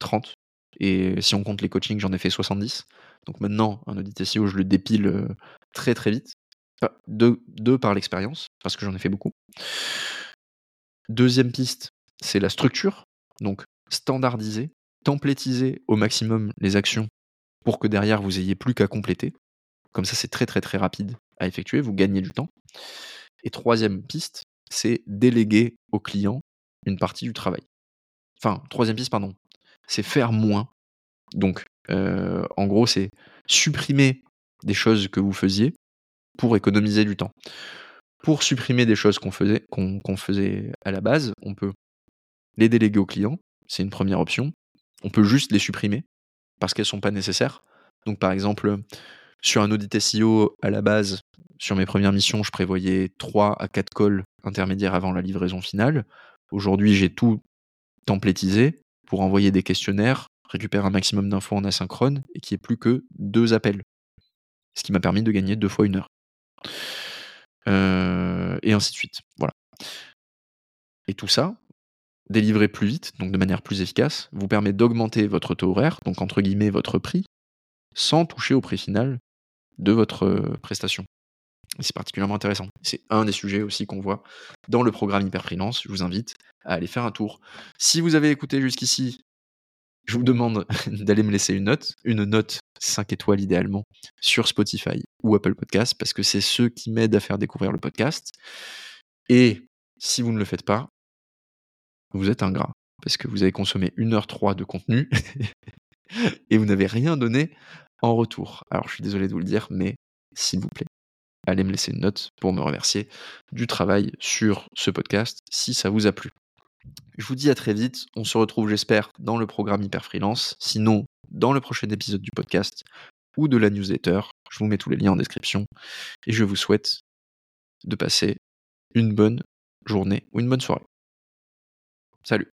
30. Et si on compte les coachings, j'en ai fait 70. Donc maintenant, un audit SEO, je le dépile euh, très très vite. deux, par l'expérience, parce que j'en ai fait beaucoup. Deuxième piste, c'est la structure. Donc standardiser, templétiser au maximum les actions pour que derrière vous ayez plus qu'à compléter. Comme ça, c'est très très très rapide à effectuer, vous gagnez du temps. Et troisième piste, c'est déléguer au client une partie du travail. Enfin, troisième piste, pardon, c'est faire moins. Donc, euh, en gros, c'est supprimer des choses que vous faisiez pour économiser du temps. Pour supprimer des choses qu'on faisait, qu'on faisait à la base, on peut les déléguer au client, c'est une première option. On peut juste les supprimer parce qu'elles ne sont pas nécessaires. Donc par exemple, sur un audit SEO, à la base, sur mes premières missions, je prévoyais 3 à 4 calls intermédiaires avant la livraison finale. Aujourd'hui, j'ai tout templétisé pour envoyer des questionnaires, récupérer un maximum d'infos en asynchrone et qu'il n'y ait plus que deux appels. Ce qui m'a permis de gagner deux fois une heure. Euh, et ainsi de suite. Voilà. Et tout ça, délivré plus vite, donc de manière plus efficace, vous permet d'augmenter votre taux horaire, donc entre guillemets votre prix, sans toucher au prix final de votre euh, prestation. C'est particulièrement intéressant. C'est un des sujets aussi qu'on voit dans le programme Hyper Freelance. Je vous invite à aller faire un tour. Si vous avez écouté jusqu'ici, je vous demande d'aller me laisser une note, une note 5 étoiles idéalement, sur Spotify ou Apple Podcast, parce que c'est ceux qui m'aident à faire découvrir le podcast. Et si vous ne le faites pas, vous êtes ingrat, parce que vous avez consommé 1h03 de contenu et vous n'avez rien donné en retour. Alors je suis désolé de vous le dire, mais s'il vous plaît, allez me laisser une note pour me remercier du travail sur ce podcast si ça vous a plu. Je vous dis à très vite, on se retrouve j'espère dans le programme Hyper Freelance, sinon dans le prochain épisode du podcast ou de la newsletter. Je vous mets tous les liens en description et je vous souhaite de passer une bonne journée ou une bonne soirée. Salut